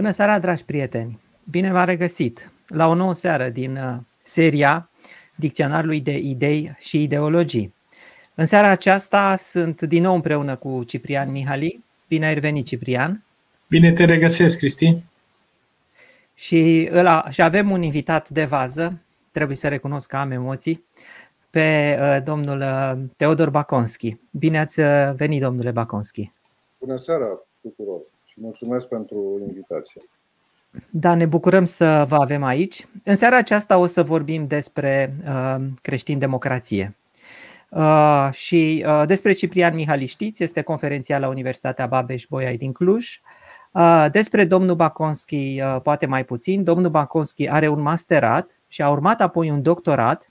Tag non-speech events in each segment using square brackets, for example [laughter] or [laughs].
Bună seara, dragi prieteni! Bine v-am regăsit la o nouă seară din uh, seria Dicționarului de idei și ideologii. În seara aceasta sunt din nou împreună cu Ciprian Mihali. Bine ai venit, Ciprian! Bine te regăsesc, Cristi! Și, ăla, și avem un invitat de vază, trebuie să recunosc că am emoții, pe uh, domnul uh, Teodor Baconski. Bine ați uh, venit, domnule Baconski! Bună seara tuturor și mulțumesc pentru invitație! Da, ne bucurăm să vă avem aici. În seara aceasta o să vorbim despre uh, creștin-democrație. Uh, și uh, despre Ciprian Mihali știți, este conferențial la Universitatea Babeș-Bolyai din Cluj. Uh, despre domnul Baconski uh, poate mai puțin. Domnul Baconski are un masterat și a urmat apoi un doctorat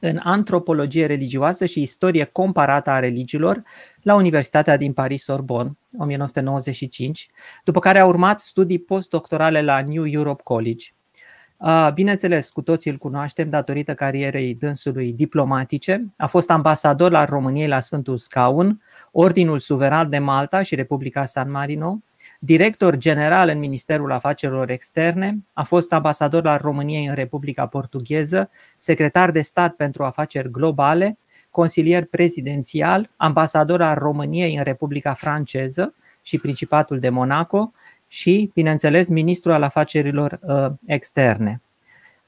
în antropologie religioasă și istorie comparată a religiilor la Universitatea din Paris-Sorbonne, 1995, după care a urmat studii postdoctorale la New Europe College. Bineînțeles, cu toții îl cunoaștem datorită carierei dânsului diplomatice. A fost ambasador la României la Sfântul Scaun, Ordinul Suveran de Malta și Republica San Marino, director general în Ministerul Afacerilor Externe, a fost ambasador la România în Republica Portugheză, secretar de stat pentru afaceri globale, consilier prezidențial, ambasador al României în Republica Franceză și Principatul de Monaco și, bineînțeles, ministru al afacerilor uh, externe.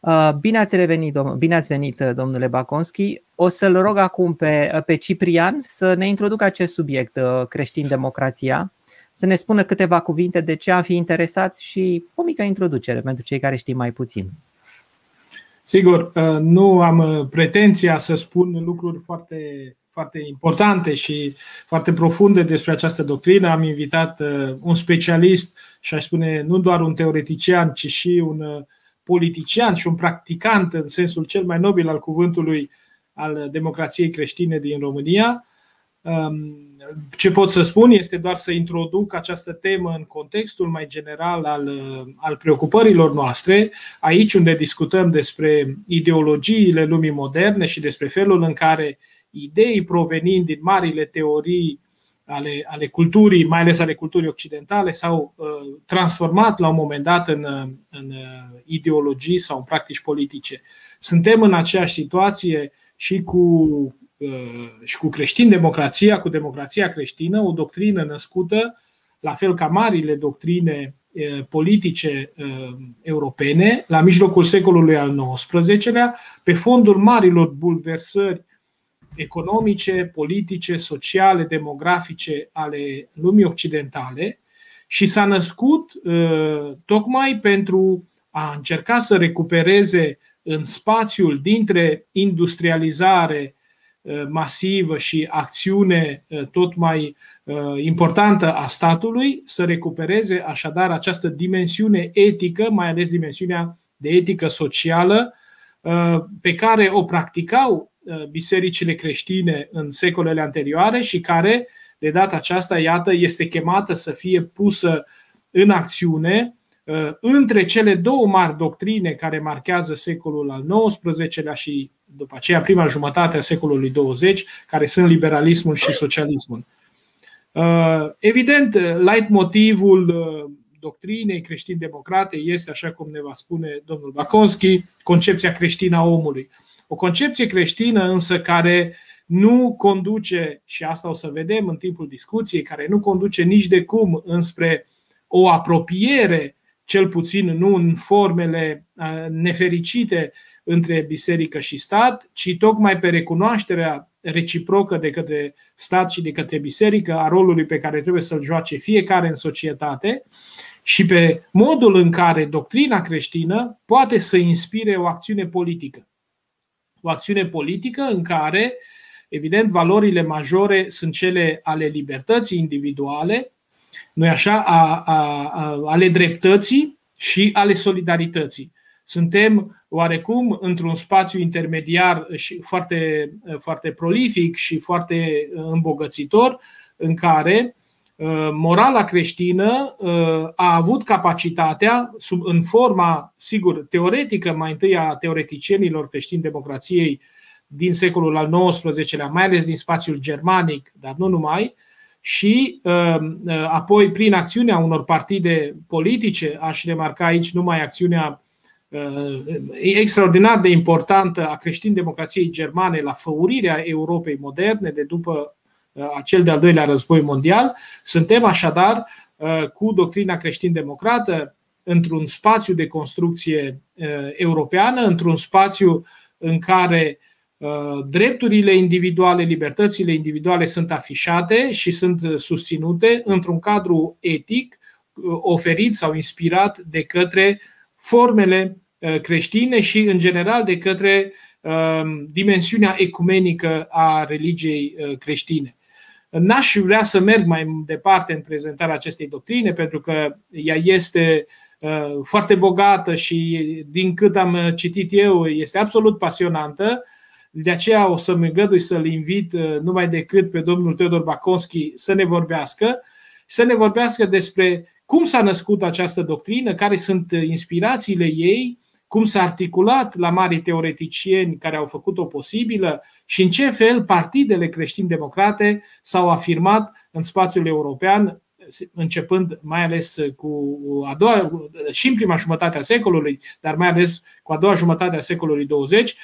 Uh, bine ați revenit, bine ați venit, uh, domnule Baconski. O să-l rog acum pe, uh, pe Ciprian să ne introducă acest subiect, uh, creștin-democrația, să ne spună câteva cuvinte de ce am fi interesați și o mică introducere pentru cei care știu mai puțin. Sigur, uh, nu am uh, pretenția să spun lucruri foarte, foarte importante și foarte profunde despre această doctrină. Am invitat uh, un specialist și aș spune nu doar un teoretician, ci și un politician și un practicant în sensul cel mai nobil al cuvântului al democrației creștine din România. Um, ce pot să spun este doar să introduc această temă în contextul mai general al, al preocupărilor noastre, aici unde discutăm despre ideologiile lumii moderne și despre felul în care idei provenind din marile teorii ale, ale culturii, mai ales ale culturii occidentale, s-au uh, transformat la un moment dat în, în uh, ideologii sau în practici politice. Suntem în aceeași situație și cu Uh, și cu creștin-democrația, cu democrația creștină, o doctrină născută, la fel ca marile doctrine uh, politice uh, europene, la mijlocul secolului al XIX-lea, pe fondul marilor bulversări economice, politice, sociale, demografice ale lumii occidentale și s-a născut tocmai pentru a încerca să recupereze în spațiul dintre industrializare Uh, masivă și acțiune uh, tot mai uh, importantă a statului, să recupereze așadar această dimensiune etică, mai ales dimensiunea de etică socială, pe care o practicau bisericile creștine în secolele anterioare și care, de data aceasta, iată, este chemată să fie pusă în acțiune între cele două mari doctrine care marchează secolul al XIX-lea și după aceea prima jumătate a secolului 20, care sunt liberalismul și socialismul. Uh, evident, light motivul uh, doctrinei creștin-democrate este, așa cum ne va spune domnul Baconski, concepția creștină a omului. O concepție creștină însă care nu conduce, și asta o să vedem în timpul discuției, care nu conduce nici de cum înspre o apropiere, cel puțin nu în formele uh, nefericite între biserică și stat, ci tocmai pe recunoașterea reciprocă de către stat și de către biserică a rolului pe care trebuie să-l joace fiecare în societate și pe modul în care doctrina creștină poate să inspire o acțiune politică. O acțiune politică în care, evident, valorile majore sunt cele ale libertății individuale, nu așa, a, a, a, ale dreptății și ale solidarității. Suntem oarecum într-un spațiu intermediar și foarte, foarte prolific și foarte îmbogățitor, în care uh, morala creștină uh, a avut capacitatea, sub, în forma, sigur, teoretică, mai întâi a teoreticienilor creștini democrației din secolul al XIX-lea, mai ales din spațiul germanic, dar nu numai, și apoi prin acțiunea unor partide politice, aș remarca aici numai acțiunea extraordinar de importantă a creștin-democrației germane la făurirea Europei moderne de după acel de-al doilea război mondial. Suntem așadar cu doctrina creștin-democrată într-un spațiu de construcție europeană, într-un spațiu în care drepturile individuale, libertățile individuale sunt afișate și sunt susținute într-un cadru etic oferit sau inspirat de către formele creștine și, în general, de către dimensiunea ecumenică a religiei creștine. N-aș vrea să merg mai departe în prezentarea acestei doctrine, pentru că ea este foarte bogată și, din cât am citit eu, este absolut pasionantă. De aceea o să-mi îngădui să-l invit numai decât pe domnul Teodor Baconski să ne vorbească, să ne vorbească despre cum s-a născut această doctrină, care sunt inspirațiile ei, cum s-a articulat la mari teoreticieni care au făcut-o posibilă și în ce fel partidele creștin-democrate s-au afirmat în spațiul european, începând mai ales cu a doua, și în prima jumătate a secolului, dar mai ales cu a doua jumătate a secolului 20,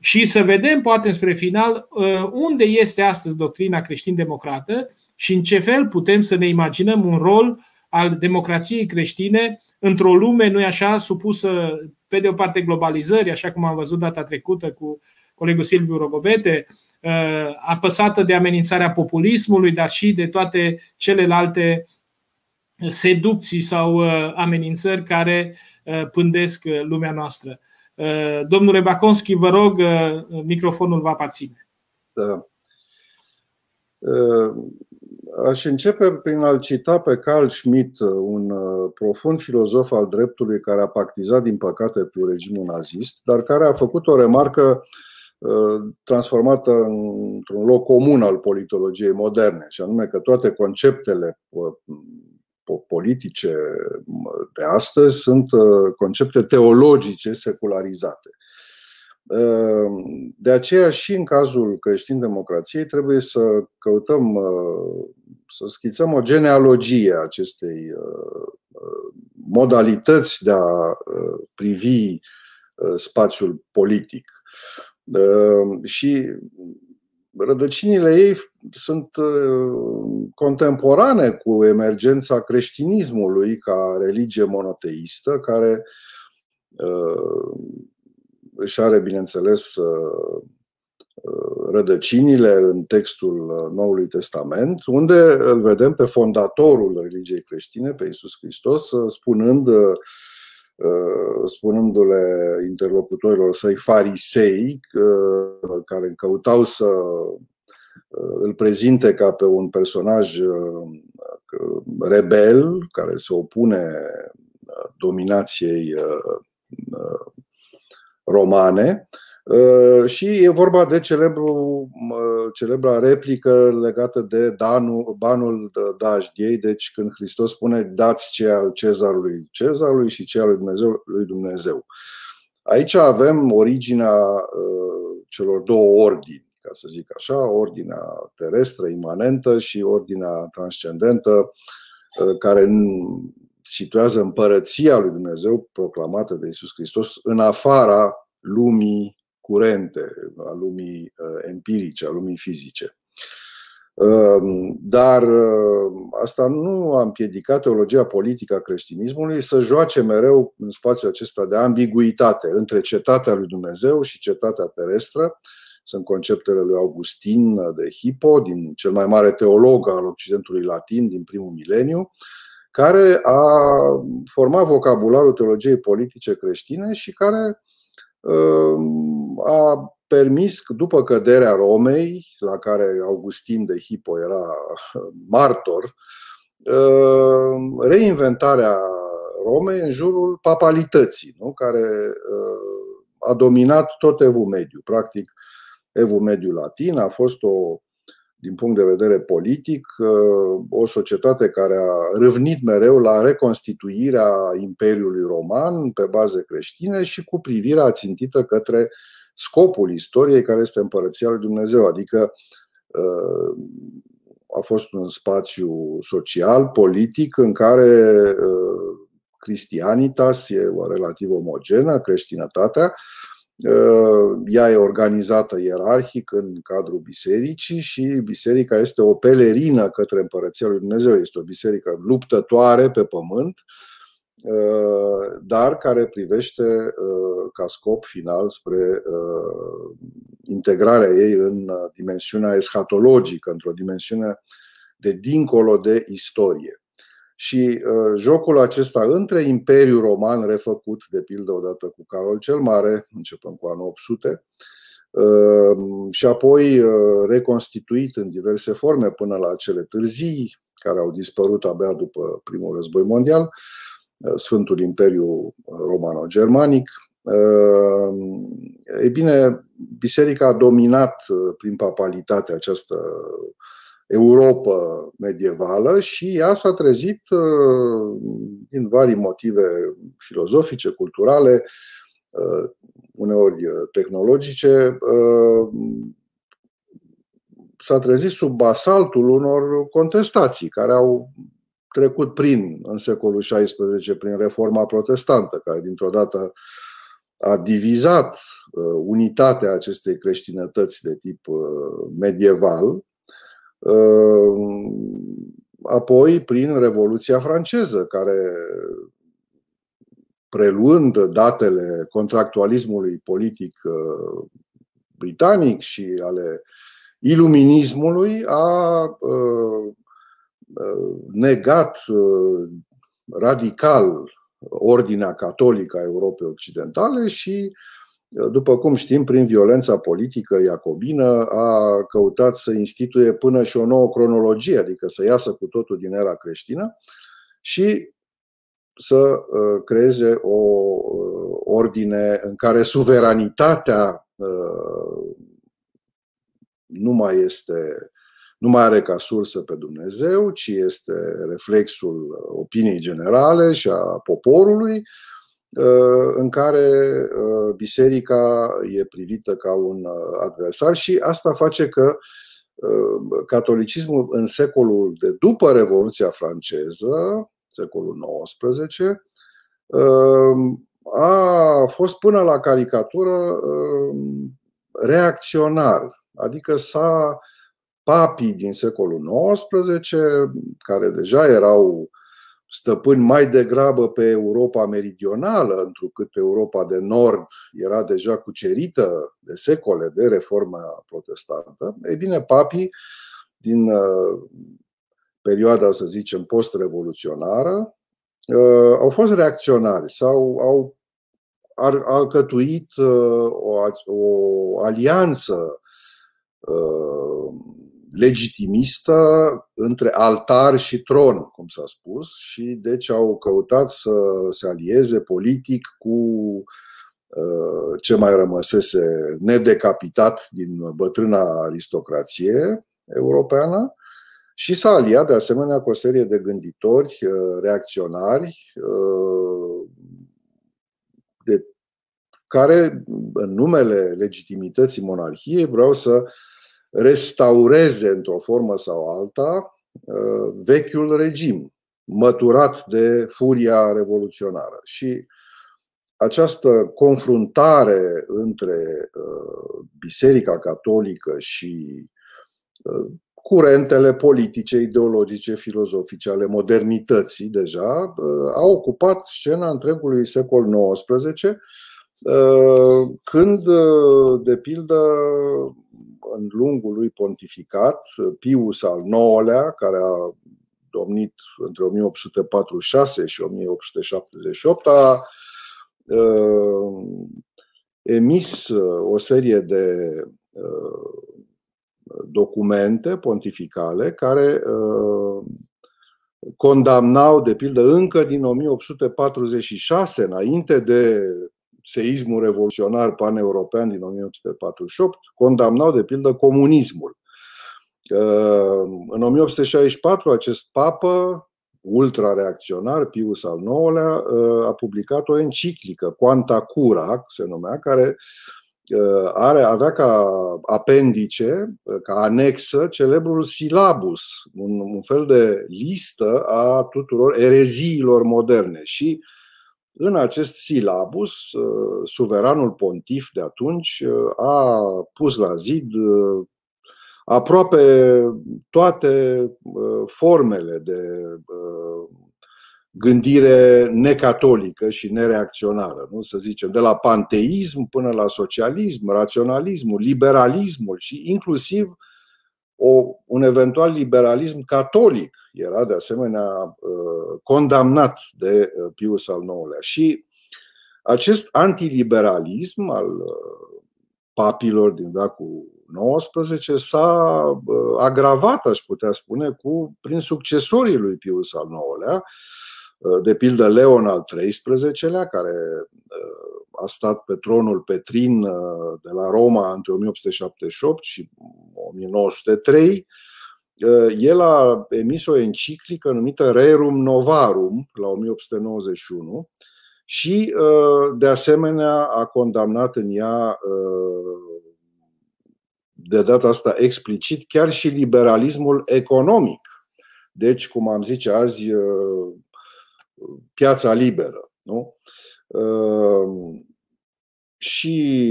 și să vedem, poate spre final, unde este astăzi doctrina creștin-democrată și în ce fel putem să ne imaginăm un rol al democrației creștine într-o lume, nu așa, supusă pe de o parte globalizării, așa cum am văzut data trecută cu colegul Silviu Rogobete, uh, apăsată de amenințarea populismului, dar și de toate celelalte seducții sau uh, amenințări care uh, pândesc lumea noastră. Domnule Baconski, vă rog, microfonul va aparține. Da. Aș începe prin a-l cita pe Carl Schmitt, un uh, profund filozof al dreptului care a pactizat, din păcate, cu regimul nazist, dar care a făcut o remarcă uh, transformată într-un loc comun al politologiei moderne, și anume că toate conceptele uh, politice de astăzi sunt concepte teologice secularizate. De aceea și în cazul creștin-democrației trebuie să căutăm, să schițăm o genealogie a acestei modalități de a privi spațiul politic. Și rădăcinile ei sunt contemporane cu emergența creștinismului ca religie monoteistă, care își are, bineînțeles, uh, uh, rădăcinile în textul uh, Noului Testament, unde îl vedem pe fondatorul religiei creștine, pe Iisus Hristos, spunând, spunându-le interlocutorilor săi farisei, care căutau să îl prezinte ca pe un personaj rebel care se opune dominației romane uh, și e vorba de celebru, celebra replică legată de danul, banul Dajdiei, deci când Hristos spune dați ce al cezarului cezarului și ce al lui Dumnezeu lui Dumnezeu. Aici avem originea uh, celor două ordini, ca să zic așa, ordinea terestră, imanentă și ordinea transcendentă, uh, care situează împărăția lui Dumnezeu proclamată de Isus Hristos în afara lumii curente, a lumii uh, empirice, a lumii fizice. Um, dar uh, asta nu a împiedicat teologia politică a creștinismului să joace mereu în spațiul acesta de ambiguitate între cetatea lui Dumnezeu și cetatea terestră. Sunt conceptele lui Augustin de Hippo, din cel mai mare teolog al Occidentului Latin din primul mileniu, care a format vocabularul teologiei politice creștine și care um, a permis, după căderea Romei, la care Augustin de Hippo era martor, um, reinventarea Romei în jurul papalității, nu? care uh, a dominat tot evul mediu. Practic, evul mediu latin a fost o din punct de vedere politic, uh, o societate care a râvnit mereu la reconstituirea Imperiului Roman pe baze creștine și cu privirea țintită către scopul istoriei care este împărăția lui Dumnezeu, adică uh, a fost un spațiu social, politic, în care Cristianitas e relativ omogenă, creștinătatea, ea e organizată ierarhic în cadrul bisericii și biserica este o pelerină către Împărăția lui Dumnezeu. Este o biserică luptătoare pe pământ, dar care privește ca scop final spre integrarea ei în dimensiunea eschatologică, într-o dimensiune de dincolo de istorie. Și uh, jocul acesta între Imperiul Roman, refăcut de pildă odată cu Carol cel Mare, începând cu anul 800, uh, și apoi uh, reconstituit în diverse forme până la cele târzii, care au dispărut abia după primul război mondial, uh, Sfântul Imperiu Romano-Germanic. Uh, ei bine, biserica a dominat uh, prin papalitate această Europa medievală și ea s-a trezit uh, din vari motive filozofice, culturale, uh, uneori uh, tehnologice, s-a trezit sub asaltul unor contestații care au trecut prin, în secolul XVI, prin reforma protestantă, care dintr-o dată a divizat unitatea acestei creștinătăți de tip medieval. Ehm, apoi, prin Revoluția franceză, care, preluând datele contractualismului politic uh, britanic și ale iluminismului, a uh, uh, negat radical ordinea catolică a Europei Occidentale și după cum știm, prin violența politică iacobină a căutat să instituie până și o nouă cronologie, adică să iasă cu totul din era creștină și să uh, creeze o uh, ordine în care suveranitatea uh, nu mai este nu mai are ca sursă pe Dumnezeu, ci este reflexul opiniei generale și a poporului. Uh, în care uh, biserica e privită ca un uh, adversar și asta face că catolicismul în secolul de după Revoluția franceză, secolul XIX, a fost până la caricatură reacționar, adică s-a papii din secolul XIX, care deja erau stăpâni mai degrabă pe Europa meridională, întrucât Europa de nord era deja cucerită de secole de reforma protestantă, ei bine, papii din uh, perioada, să zicem, post-revoluționară, uh, au fost reacționari sau au alcătuit uh, o, o alianță legitimistă între altar și tron, cum s-a spus, și deci au căutat să se alieze politic cu uh, ce mai rămăsese nedecapitat din bătrâna aristocrație europeană și s-a aliat de asemenea cu o serie de gânditori uh, reacționari uh, de care, în numele legitimității monarhiei, vreau să restaureze într-o formă sau alta uh, vechiul regim, măturat de furia revoluționară. Și această confruntare între uh, Biserica Catolică și uh, curentele politice, ideologice, filozofice ale modernității deja a ocupat scena întregului secol XIX, când, de pildă, în lungul lui pontificat, Pius al IX-lea, care a domnit între 1846 și 1878, a uh, emis o serie de uh, documente pontificale care uh, condamnau, de pildă, încă din 1846, înainte de seismul revoluționar pan-european din 1848, condamnau de pildă comunismul. În 1864, acest papă ultra-reacționar, Pius al IX-lea, a publicat o enciclică, Quanta Cura se numea, care are, avea ca apendice, ca anexă, celebrul silabus, un, un fel de listă a tuturor ereziilor moderne. Și în acest silabus, suveranul pontif de atunci a pus la zid aproape toate formele de gândire necatolică și nereacționară, nu? să zicem, de la panteism până la socialism, raționalismul, liberalismul și inclusiv o, un eventual liberalism catolic era de asemenea uh, condamnat de uh, Pius al IX-lea. Și acest antiliberalism al uh, papilor din veacul 19 s-a agravat, aș putea spune, cu, prin succesorii lui Pius al IX-lea, de pildă Leon al XIII-lea, care uh, a stat pe tronul Petrin uh, de la Roma între 1878 și 1903, uh, el a emis o enciclică numită Rerum Novarum la 1891 și, de asemenea, a condamnat în ea de data asta explicit chiar și liberalismul economic. Deci, cum am zice azi, piața liberă. Nu? Ehm, și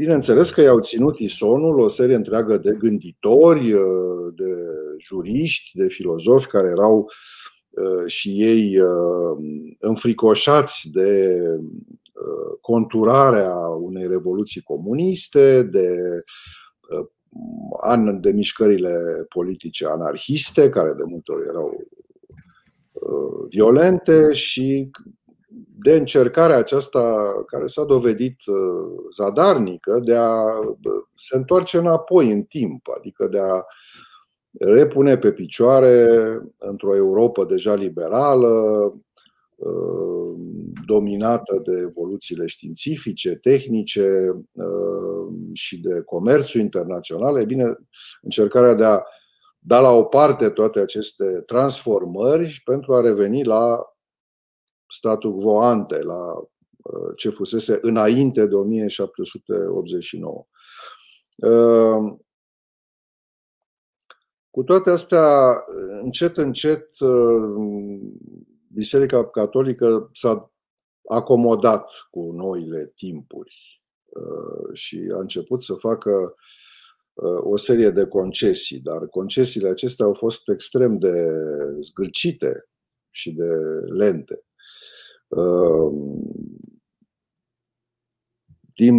bineînțeles că i-au ținut isonul o serie întreagă de gânditori, de juriști, de filozofi care erau și ei înfricoșați de conturarea unei revoluții comuniste, de an de mișcările politice anarhiste, care de multe ori erau Uh, violente și de încercarea aceasta care s-a dovedit uh, zadarnică de a uh, se întoarce înapoi în timp, adică de a repune pe picioare într-o Europa deja liberală, dominată de evoluțiile științifice, tehnice și de comerțul internațional, e bine, încercarea de a da la o parte toate aceste transformări și pentru a reveni la statul quo ante, la uh, ce fusese înainte de 1789. Uh, cu toate astea, încet, încet, uh, Biserica Catolică s-a acomodat cu noile timpuri și a început să facă o serie de concesii, dar concesiile acestea au fost extrem de zgârcite și de lente. Ehm, din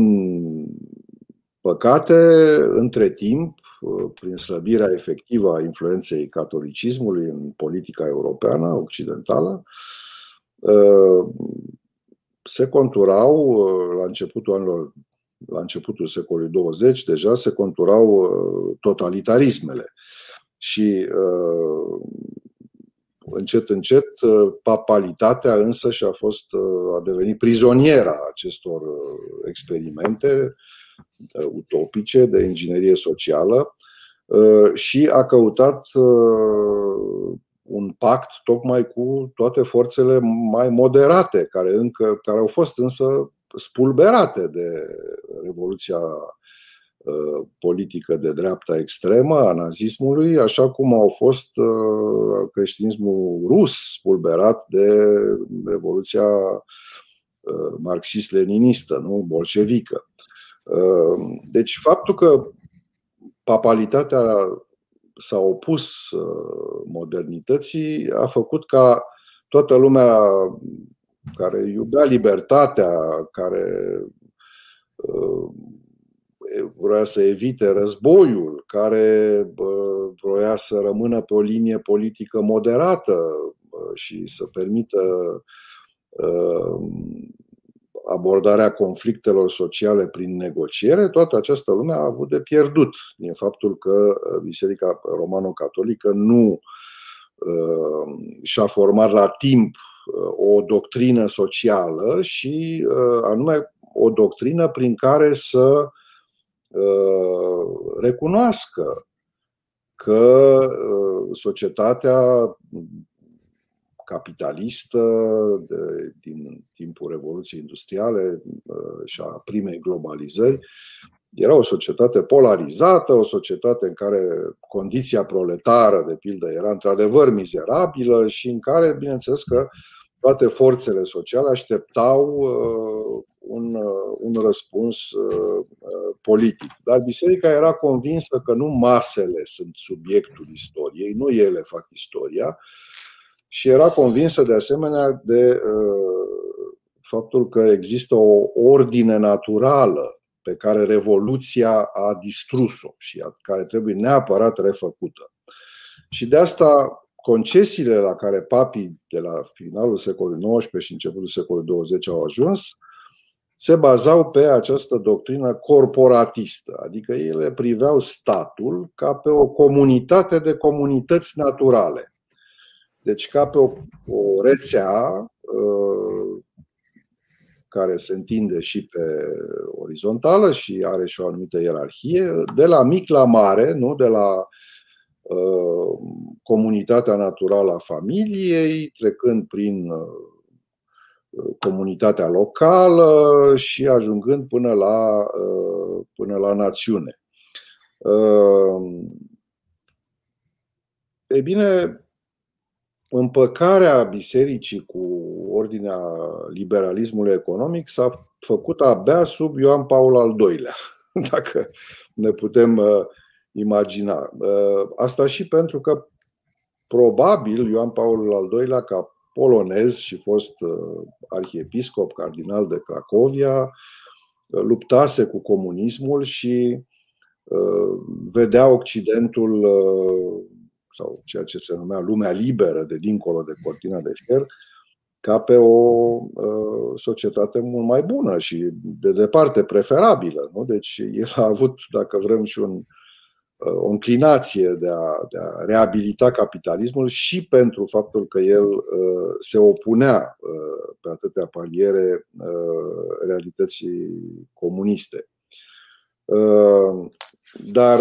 păcate, între timp, prin slăbirea efectivă a influenței catolicismului în politica europeană, occidentală, ehm, se conturau la începutul anilor la începutul secolului 20, deja se conturau uh, totalitarismele. Și uh, încet, încet, uh, papalitatea însă și-a fost, a devenit prizoniera acestor experimente utopice de inginerie socială și a căutat un pact tocmai cu toate forțele mai moderate, care, încă, care au fost însă spulberate de Revoluția uh, politică de dreapta extremă a nazismului, așa cum au fost uh, creștinismul rus spulberat de Revoluția uh, marxist-leninistă, nu bolșevică. Deci faptul că papalitatea s-a opus modernității a făcut ca toată lumea care iubea libertatea, care uh, vroia să evite războiul, care vroia să rămână pe o linie politică moderată și să permită uh, abordarea conflictelor sociale prin negociere, toată această lume a avut de pierdut. Din faptul că Biserica Romano-Catolică nu uh, și-a format la timp o doctrină socială și uh, anume o doctrină prin care să uh, recunoască că uh, societatea capitalistă de, din timpul Revoluției Industriale și a primei globalizări. Era o societate polarizată, o societate în care condiția proletară, de pildă, era într-adevăr mizerabilă și în care, bineînțeles că toate forțele sociale așteptau uh, un, uh, un răspuns uh, politic. Dar biserica era convinsă că nu masele sunt subiectul istoriei, nu ele fac istoria, și era convinsă de asemenea de faptul că există o ordine naturală pe care Revoluția a distrus-o și care trebuie neapărat refăcută. Și de asta concesiile la care papii de la finalul secolului XIX și începutul secolului XX au ajuns se bazau pe această doctrină corporatistă, adică ele priveau statul ca pe o comunitate de comunități naturale. Deci ca pe o, o rețea uh, care se întinde și pe orizontală și are și o anumită ierarhie, de la mic la mare, nu de la Uh, comunitatea naturală a familiei, trecând prin uh, comunitatea locală și ajungând până la, uh, până la națiune. E bine, împăcarea bisericii cu ordinea liberalismului economic s-a făcut abia sub Ioan Paul al II-lea, [laughs] dacă ne putem imagina. Uh, asta și pentru că probabil Ioan Paul al II-lea, ca polonez și fost uh, arhiepiscop cardinal de Cracovia, uh, luptase cu comunismul și vedea Occidentul sau ceea ce se numea lumea liberă de dincolo de cortina de fier ca pe o societate mult mai bună și de departe preferabilă. Nu? Deci el a avut, dacă vrem, și un o înclinație de a, de a reabilita capitalismul și pentru faptul că el uh, se opunea uh, pe atâtea paliere uh, realității comuniste. Dar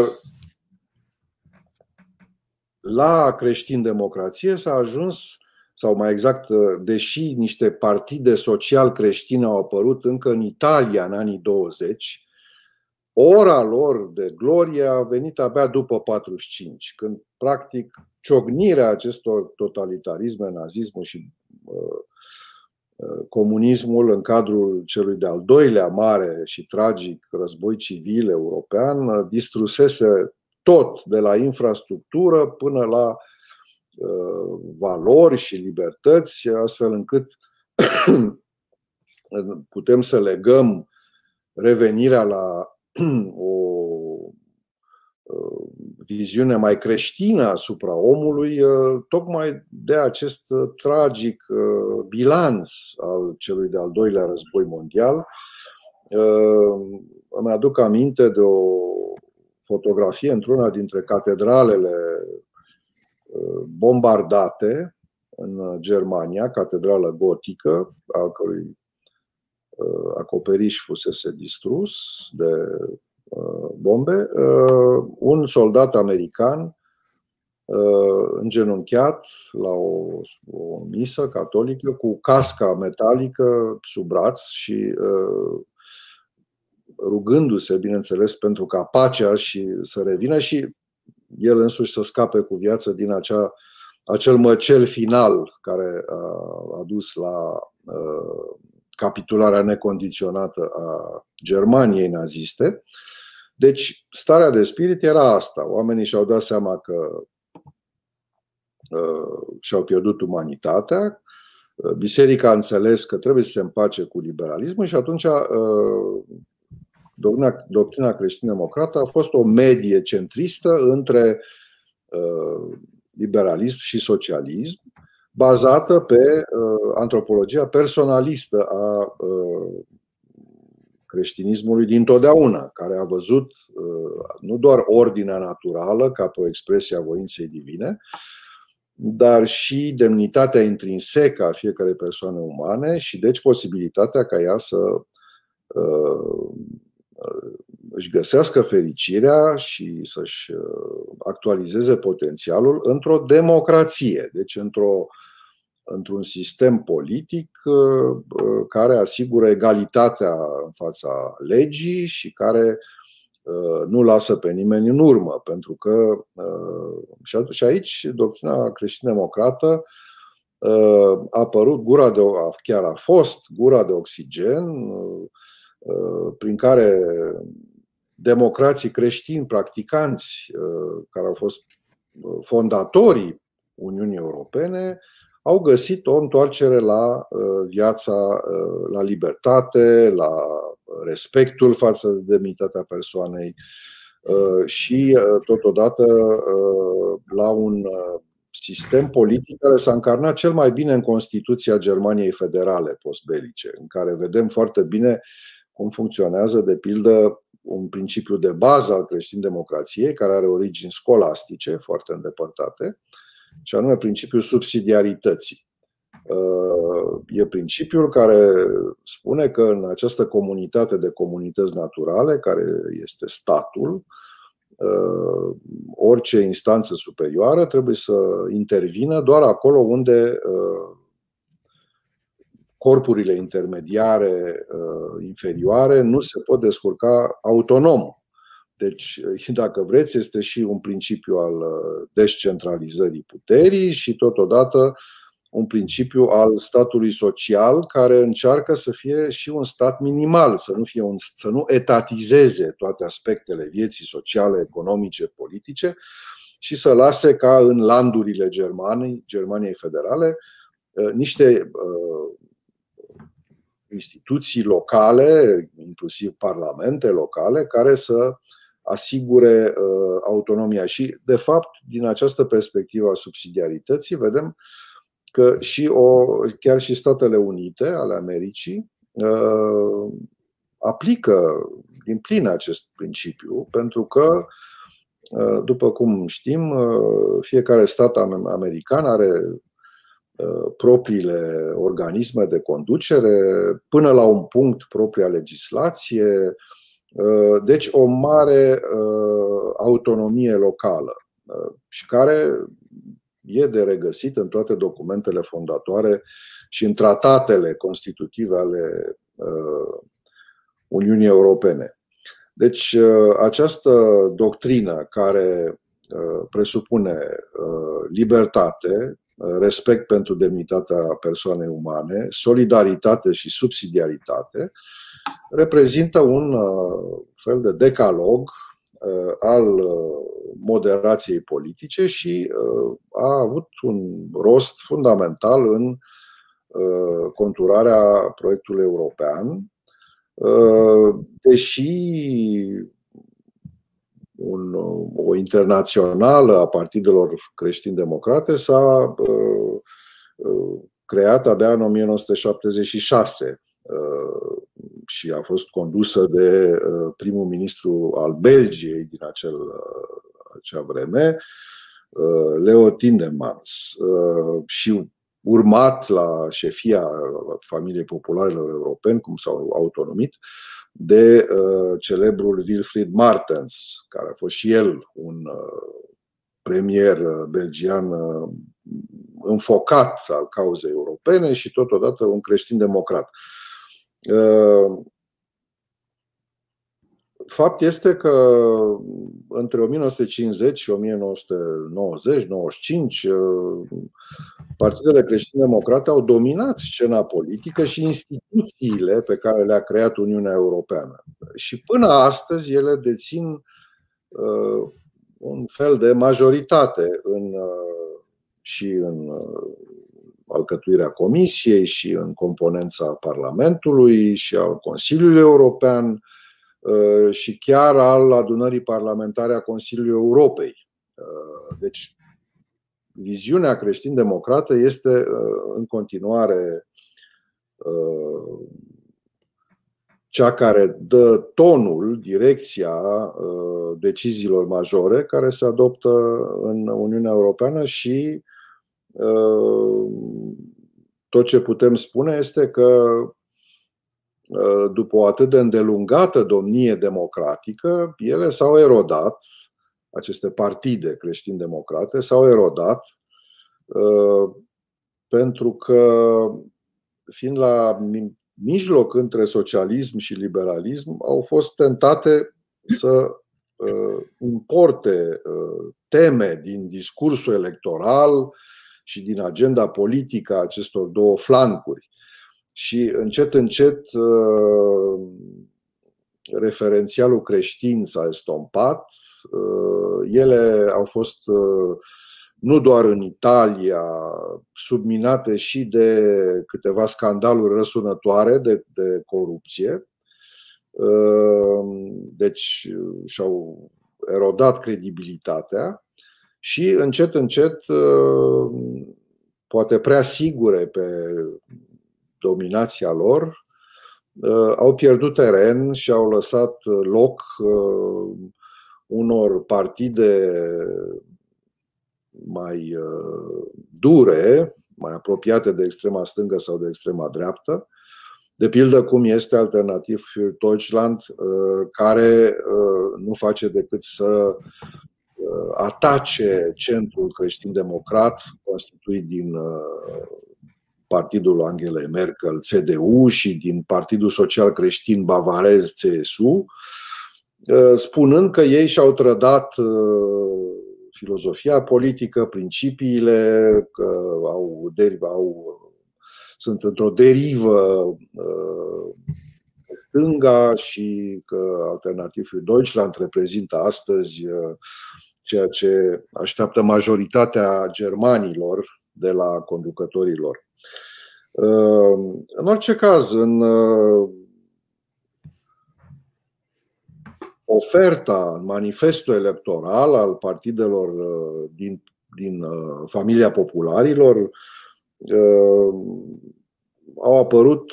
la creștin-democrație s-a ajuns, sau mai exact, deși niște partide social creștine au apărut încă în Italia în anii 20, ora lor de glorie a venit abia după 45, când practic ciognirea acestor totalitarisme, nazismul și uh, uh, comunismul în cadrul celui de-al doilea mare și tragic război civil european uh, distrusese tot, de la infrastructură până la valori și libertăți, astfel încât [clears throat] putem să legăm revenirea la [clears throat] o viziune mai creștină asupra omului, tocmai de acest tragic bilanț al celui de-al doilea război mondial. Îmi aduc aminte de o fotografie într-una dintre catedralele bombardate în Germania, catedrală gotică, al cărui Uh, acoperiș fusese distrus de uh, bombe, uh, un soldat american îngenunchiat la o, o misă catolică cu casca metalică sub braț și rugându-se, bineînțeles, pentru ca pacea și să revină și el însuși să scape cu viață din acea, acel măcel final care a, a dus la capitularea necondiționată a Germaniei naziste. Deci, starea de spirit era asta. Oamenii și-au dat seama că uh, și-au pierdut umanitatea, uh, Biserica a înțeles că trebuie să se împace cu liberalismul și atunci uh, doctrina, doctrina creștin-democrată a fost o medie centristă între uh, liberalism și socialism bazată pe uh, antropologia personalistă a uh, creștinismului dintotdeauna, care a văzut uh, nu doar ordinea naturală ca pe o expresie a voinței divine, dar și demnitatea intrinsecă a fiecarei persoane umane și deci posibilitatea ca ea să uh, își găsească fericirea și să-și uh, actualizeze potențialul într-o democrație, deci într-o într-un sistem politic care asigură egalitatea în fața legii și care nu lasă pe nimeni în urmă, pentru că și aici doctrina creștin-democrată a apărut gura de, chiar a fost gura de oxigen prin care democrații creștini, practicanți, care au fost fondatorii Uniunii Europene, au găsit o întoarcere la viața, la libertate, la respectul față de demnitatea persoanei și, totodată, la un sistem politic care s-a încarnat cel mai bine în Constituția Germaniei Federale postbelice, în care vedem foarte bine cum funcționează, de pildă, un principiu de bază al creștin-democrației, care are origini scolastice foarte îndepărtate, și anume principiul subsidiarității. Uh, e principiul care spune că în această comunitate de comunități naturale, care este statul, uh, orice instanță superioară trebuie să intervină doar acolo unde uh, corpurile intermediare inferioare nu se pot descurca autonom. Deci, [laughs] dacă vreți, este și un principiu al descentralizării puterii și totodată un principiu al statului social care încearcă să fie și un stat minimal, să nu, fie un, să nu etatizeze toate aspectele vieții sociale, economice, politice și să lase ca în landurile Germaniei, Germaniei Federale uh, niște uh, instituții locale, inclusiv parlamente locale, care să asigure uh, autonomia. Și, de fapt, din această perspectivă a subsidiarității, vedem că și o, chiar și Statele Unite ale Americii uh, aplică din plin acest principiu, pentru că, uh, după cum știm, uh, fiecare stat american are propriile organisme de conducere, până la un punct propria legislație, deci o mare autonomie locală și care e de regăsit în toate documentele fondatoare și în tratatele constitutive ale uh, Uniunii Europene. Deci, uh, această doctrină care uh, presupune libertate, respect pentru demnitatea persoanei umane, solidaritate și subsidiaritate, reprezintă un fel de decalog Uh, al uh, moderației politice și uh, a avut un rost fundamental în conturarea proiectului european, deși un, o internațională a partidelor creștin-democrate s-a creat abia în 1976 și a fost condusă de uh, primul ministru al Belgiei din acel, uh, acea vreme, uh, Leo Tindemans, și urmat la șefia familiei popularilor europeni, cum s-au autonomit, de celebrul Wilfried Martens, care a fost și el un premier belgian înfocat al cauzei europene și totodată un creștin democrat. Ă, fapt este că între 1950 și 1990-95 ă, partidele creștine-democrate au dominat scena politică și instituțiile pe care le-a creat Uniunea Europeană. Și până astăzi ele dețin ă, un fel de majoritate în, și în alcătuirea Comisiei și în componența Parlamentului și al Consiliului European uh, și chiar al adunării parlamentare a Consiliului Europei. Uh, deci, viziunea creștin-democrată este uh, în continuare cea care dă tonul, direcția deciziilor majore care se adoptă în Uniunea Europeană și tot ce putem spune este că după o atât de îndelungată domnie democratică, ele s-au erodat, aceste partide creștin-democrate s-au erodat pentru că, fiind la mijloc între socialism și liberalism, au fost tentate să importe teme din discursul electoral și din agenda politică a acestor două flancuri. Și încet, încet, referențialul creștin s-a estompat. Ele au fost nu doar în Italia, subminate și de câteva scandaluri răsunătoare de, de corupție. Deci și-au erodat credibilitatea și încet, încet, poate prea sigure pe dominația lor, au pierdut teren și au lăsat loc unor partide mai dure, mai apropiate de extrema stângă sau de extrema dreaptă, de pildă cum este alternativ Deutschland, care nu face decât să atace centrul creștin-democrat constituit din partidul Angelei Merkel, CDU, și din Partidul Social Creștin Bavarez, CSU, spunând că ei și-au trădat filozofia politică, principiile, că au, au, sunt într-o derivă stânga și că alternativul Deutschland reprezintă astăzi ceea ce așteaptă majoritatea germanilor de la conducătorilor. În orice caz, în oferta, în manifestul electoral al partidelor din, din familia popularilor, au apărut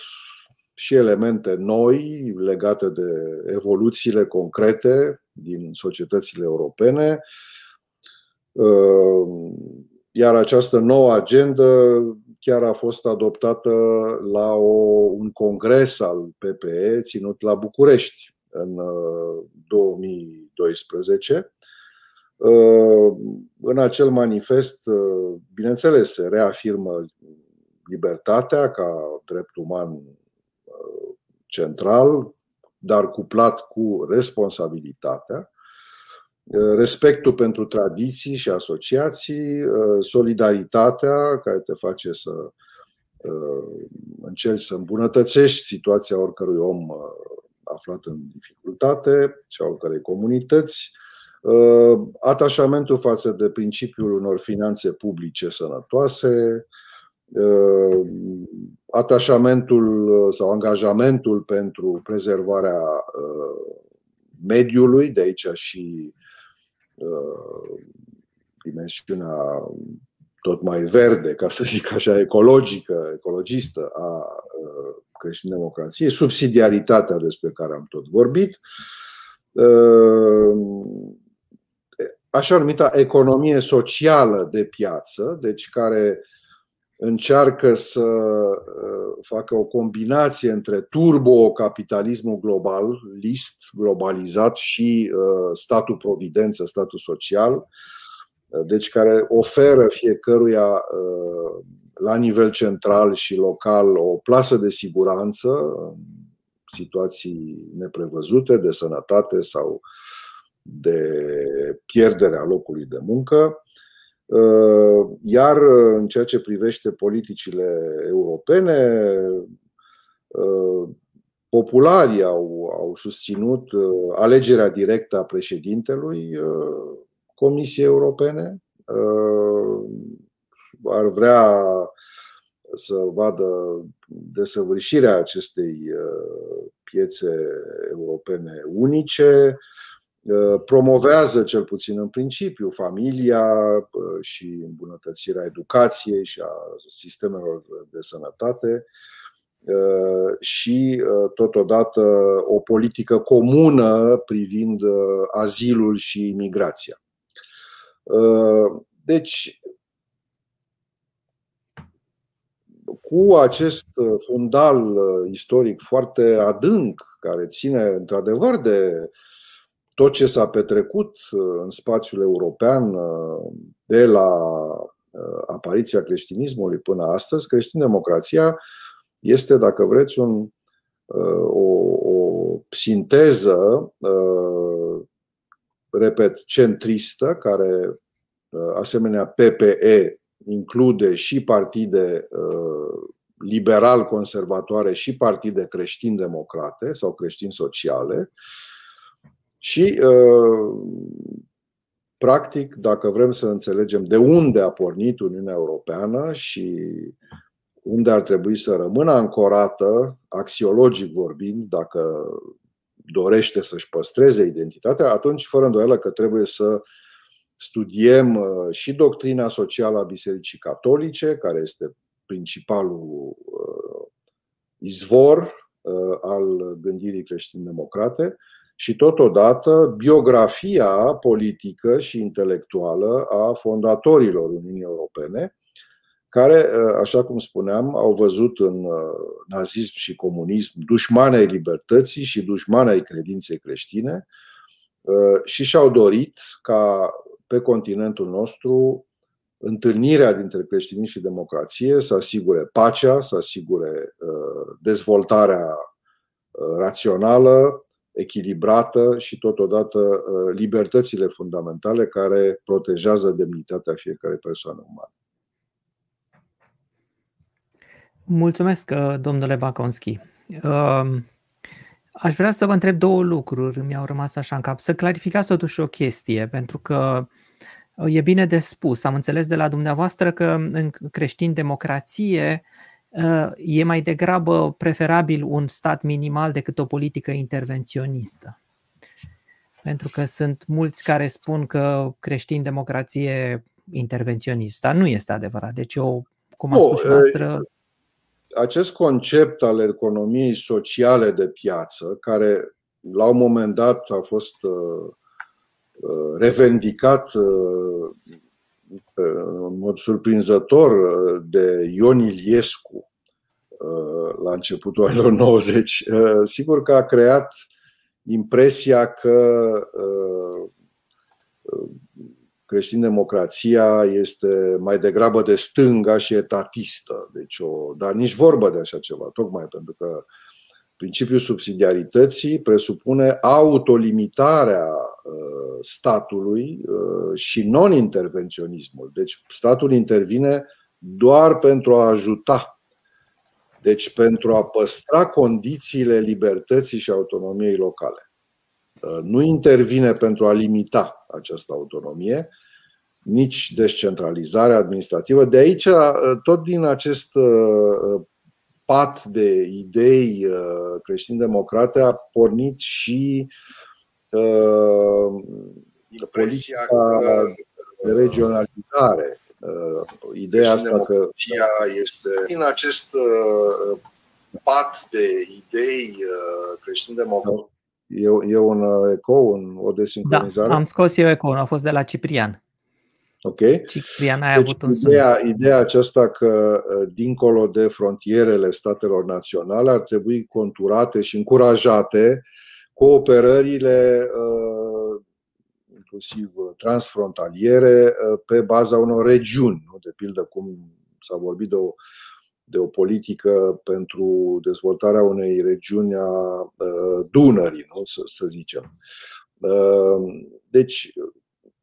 și elemente noi legate de evoluțiile concrete din societățile europene, iar această nouă agendă chiar a fost adoptată la o, un congres al PPE ținut la București în 2012. În acel manifest, bineînțeles, se reafirmă libertatea ca drept uman central, dar cuplat cu responsabilitatea, respectul pentru tradiții și asociații, solidaritatea care te face să încerci să îmbunătățești situația oricărui om aflat în dificultate și a oricărei comunități, atașamentul față de principiul unor finanțe publice sănătoase, atașamentul sau angajamentul pentru prezervarea mediului, de aici și dimensiunea tot mai verde, ca să zic așa, ecologică, ecologistă a creștin-democrației, subsidiaritatea despre care am tot vorbit, așa numita economie socială de piață, deci care încearcă să facă o combinație între turbo-capitalismul global, list, globalizat și statul providență, statul social, deci care oferă fiecăruia la nivel central și local o plasă de siguranță în situații neprevăzute de sănătate sau de pierderea locului de muncă. Iar în ceea ce privește politicile europene, popularii au, au susținut alegerea directă a președintelui Comisiei Europene. Ar vrea să vadă desăvârșirea acestei uh, piețe europene unice, uh, promovează cel puțin în principiu familia uh, și îmbunătățirea educației și a sistemelor de sănătate și totodată o politică comună privind azilul și imigrația. Deci, cu acest uh, fundal uh, istoric foarte adânc, care ține într-adevăr de tot ce s-a petrecut uh, în spațiul european de la apariția creștinismului până astăzi, creștin-democrația este, dacă vreți, un, o, o sinteză, repet, centristă, care, asemenea PPE, include și partide liberal-conservatoare și partide creștin-democrate sau creștin-sociale și practic, dacă vrem să înțelegem de unde a pornit Uniunea Europeană și unde ar trebui să rămână ancorată, axiologic vorbind, dacă dorește să-și păstreze identitatea, atunci, fără îndoială că trebuie să studiem uh, și doctrina socială a Bisericii Catolice, care este principalul uh, izvor uh, al gândirii creștin-democrate, și totodată biografia politică și intelectuală a fondatorilor Uniunii Europene, care, așa cum spuneam, au văzut în nazism și comunism dușmane ai libertății și dușmane ai credinței creștine și și-au dorit ca pe continentul nostru întâlnirea dintre creștinism și democrație să asigure pacea, să asigure dezvoltarea rațională, echilibrată și totodată uh, libertățile fundamentale care protejează demnitatea fiecare persoană umană. Mulțumesc, uh, domnule Baconski. Um, aș vrea să vă întreb două lucruri, mi-au rămas așa în cap. Să clarificați totuși o chestie, pentru că uh, e bine de spus. Am înțeles de la dumneavoastră că în creștin democrație e mai degrabă preferabil un stat minimal decât o politică intervenționistă. Pentru că sunt mulți care spun că creștin democrație intervenționist, dar nu este adevărat. Deci eu, cum a spus și noastră... Acest concept al economiei sociale de piață, care la un moment dat a fost revendicat în mod surprinzător de Ion Iliescu uh, la începutul anilor [laughs] 90. Uh, sigur că a creat impresia că uh, creștin-democrația este mai degrabă de stânga și etatistă. Deci o, dar nici vorbă de așa ceva, tocmai pentru că Principiul subsidiarității presupune autolimitarea uh, statului uh, și non-intervenționismul. Deci statul intervine doar pentru a ajuta. Deci pentru a păstra condițiile libertății și autonomiei locale. Uh, nu intervine pentru a limita această autonomie, nici descentralizarea administrativă. De aici, tot din acest pat de idei uh, creștin-democrate a pornit și uh, politica de regionalizare. Uh, ideea asta că este din acest uh, pat de idei uh, creștin-democrate. E, e un eco, un, o desincronizare? Da, am scos eu eco, a fost de la Ciprian. Ok? Ciprian a deci, avut un ideea, ideea aceasta că, uh, dincolo de frontierele statelor naționale, ar trebui conturate și încurajate cooperările, uh, inclusiv transfrontaliere, uh, pe baza unor regiuni. De pildă, cum s-a vorbit de o, de o politică pentru dezvoltarea unei regiuni a Dunării, nu? Să, să zicem. Deci,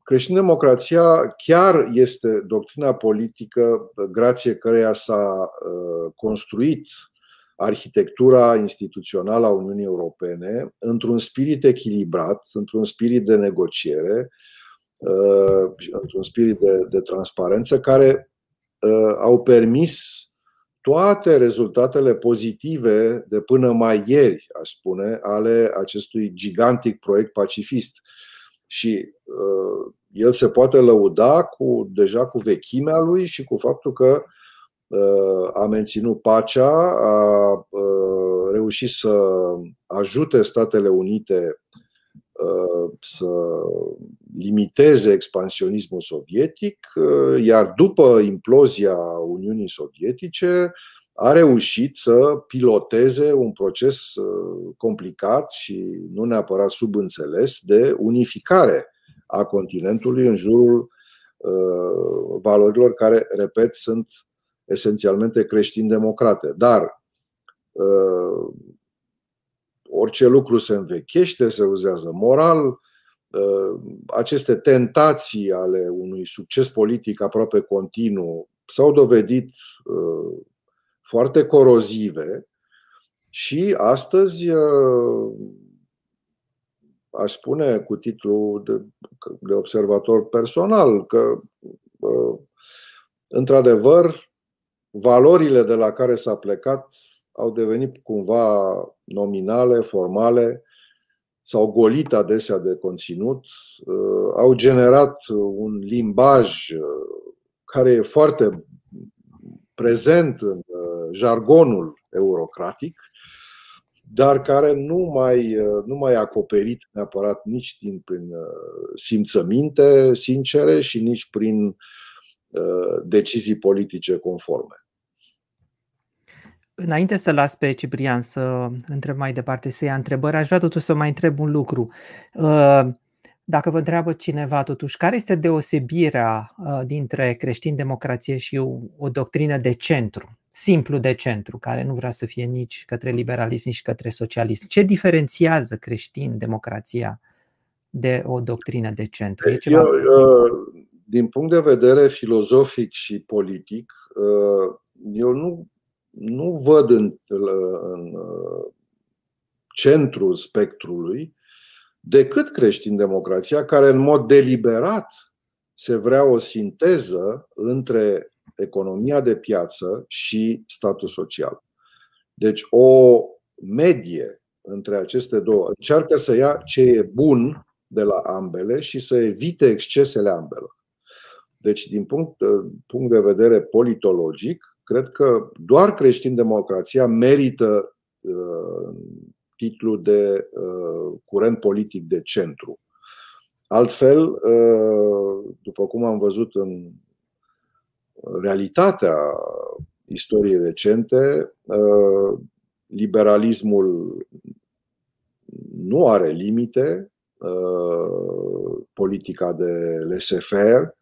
Creștin-democrația chiar este doctrina politică grație căreia s-a uh, construit arhitectura instituțională a Uniunii Europene într-un spirit echilibrat, într-un spirit de negociere, uh, într-un spirit de, de transparență, care uh, au permis toate rezultatele pozitive de până mai ieri, aș spune, ale acestui gigantic proiect pacifist și uh, el se poate lăuda cu, deja cu vechimea lui și cu faptul că uh, a menținut pacea, a uh, reușit să ajute Statele Unite uh, să limiteze expansionismul sovietic, uh, iar după implozia Uniunii Sovietice a reușit să piloteze un proces uh, complicat și nu neapărat subînțeles de unificare a continentului în jurul valorilor care, repet, sunt esențialmente creștin-democrate. Dar orice lucru se învechește, se uzează moral, aceste tentații ale unui succes politic aproape continuu s-au dovedit foarte corozive și astăzi aș spune cu titlu de, de observator personal că într-adevăr valorile de la care s-a plecat au devenit cumva nominale, formale, s-au golit adesea de conținut, au generat un limbaj care e foarte prezent în jargonul eurocratic, dar care nu mai, nu mai acoperit neapărat nici din, prin simțăminte sincere și nici prin decizii politice conforme. Înainte să las pe Ciprian să întreb mai departe, să ia întrebări, aș vrea totuși să mai întreb un lucru. Dacă vă întreabă cineva totuși, care este deosebirea dintre creștin-democrație și o, o doctrină de centru, simplu de centru, care nu vrea să fie nici către liberalism, nici către socialism? Ce diferențiază creștin-democrația de o doctrină de centru? E ceva... Eu, din punct de vedere filozofic și politic, eu nu nu văd în, în uh, centrul spectrului decât creștin-democrația, care în mod deliberat se vrea o sinteză între economia de piață și statul social. Deci o medie între aceste două încearcă să ia ce e bun de la ambele și să evite excesele ambelor. Deci, din punct, uh, punct de vedere politologic, cred că doar creștin-democrația merită uh, titlul de uh, curent politic de centru. Altfel, uh, după cum am văzut în realitatea istoriei recente, uh, liberalismul nu are limite, uh, politica de laissez-faire,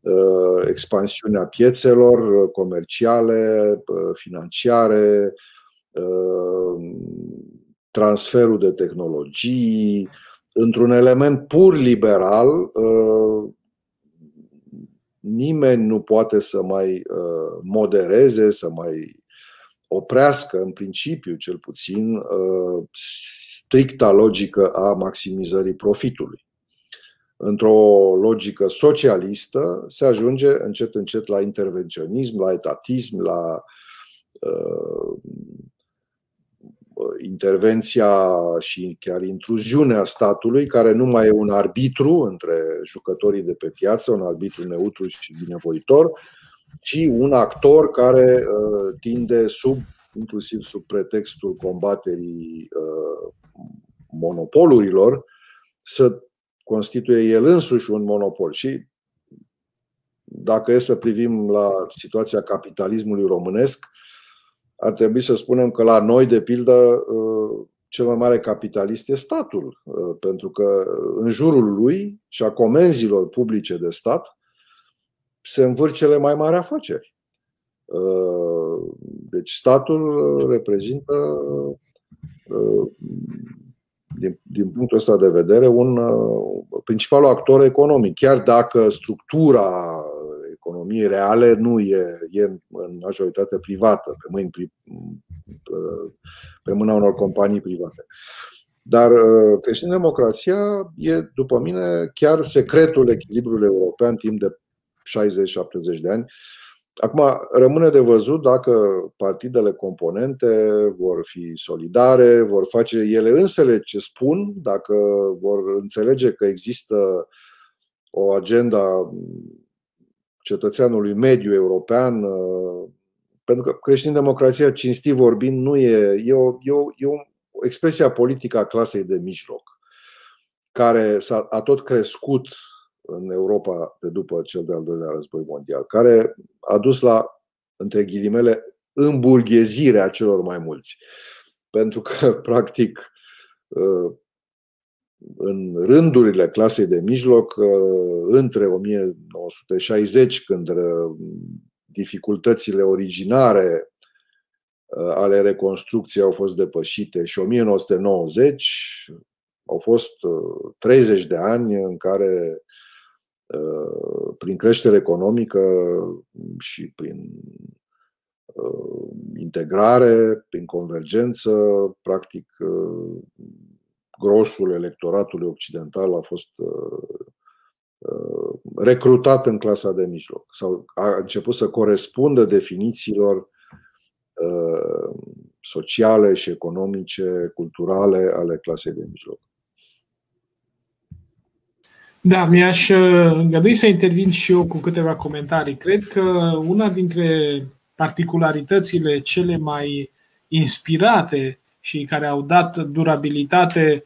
Uh, expansiunea piețelor uh, comerciale, uh, financiare, transferul de tehnologii, într-un element pur liberal, nimeni nu poate să mai modereze, să mai oprească, în principiu cel puțin, stricta logică a maximizării profitului. Într-o logică socialistă, se ajunge încet încet la intervenționism, la etatism, la uh, intervenția și chiar intruziunea statului, care nu mai e un arbitru între jucătorii de pe piață, un arbitru neutru și binevoitor, ci un actor care uh, tinde sub, inclusiv sub pretextul combaterii uh, monopolurilor, să constituie el însuși un monopol. Și dacă e să privim la situația capitalismului românesc, ar trebui să spunem că la noi, de pildă, uh, cel mai mare capitalist e statul, uh, pentru că în jurul lui și a comenzilor publice de stat se învârt cele mai mari afaceri. Uh, deci statul reprezintă din, din punctul ăsta de vedere, un uh, principalul actor economic, chiar dacă structura economiei reale nu e, e în majoritate privată, pe, mâini, uh, pe mâna unor companii private. Dar uh, creștin-democrația e, după mine, chiar secretul echilibrului european timp de 60-70 de ani Acum, rămâne de văzut dacă partidele componente vor fi solidare, vor face ele însele ce spun, dacă vor înțelege că există o agenda cetățeanului mediu european, pentru că creștin-democrația, cinstit vorbind, nu e, e, o, e, o, e o expresie politică a clasei de mijloc, care s-a a tot crescut în Europa de după cel de-al doilea război mondial, care a dus la, între ghilimele, îmburghezirea celor mai mulți. Pentru că, [laughs] practic, ă, în rândurile clasei de mijloc între 1960, când dificultățile originare ale reconstrucției au fost depășite și 1990 au fost 30 de ani în care prin creștere economică și prin integrare, prin convergență, practic grosul electoratului occidental a fost recrutat în clasa de mijloc sau a început să corespundă definițiilor sociale și economice, culturale ale clasei de mijloc. Da, mi-aș îngădui să intervin și eu cu câteva comentarii. Cred că una dintre particularitățile cele mai inspirate și care au dat durabilitate,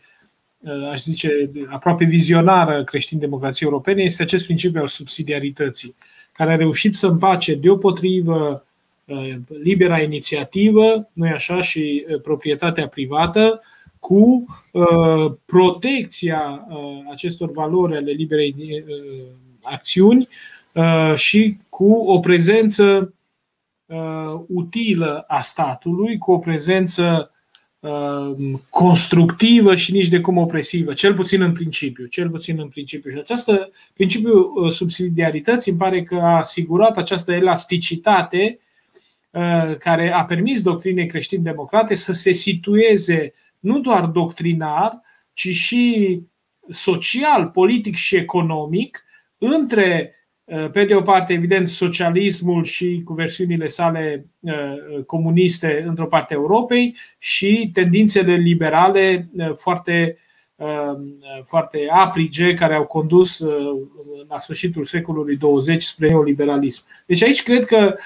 aș zice, aproape vizionară creștin-democrației europene este acest principiu al subsidiarității, care a reușit să împace deopotrivă libera inițiativă, nu așa, și proprietatea privată, cu protecția acestor valori ale liberei acțiuni și cu o prezență utilă a statului, cu o prezență constructivă și nici de cum opresivă, cel puțin în principiu. Cel puțin în principiu. Și această principiu subsidiarității îmi pare că a asigurat această elasticitate care a permis doctrinei creștin-democrate să se situeze nu doar doctrinar, ci și social, politic și economic între, pe de o parte, evident, socialismul și cu versiunile sale comuniste într-o parte a Europei și tendințele liberale foarte, foarte aprige care au dus la sfârșitul secolului 20 spre neoliberalism. Deci aici cred că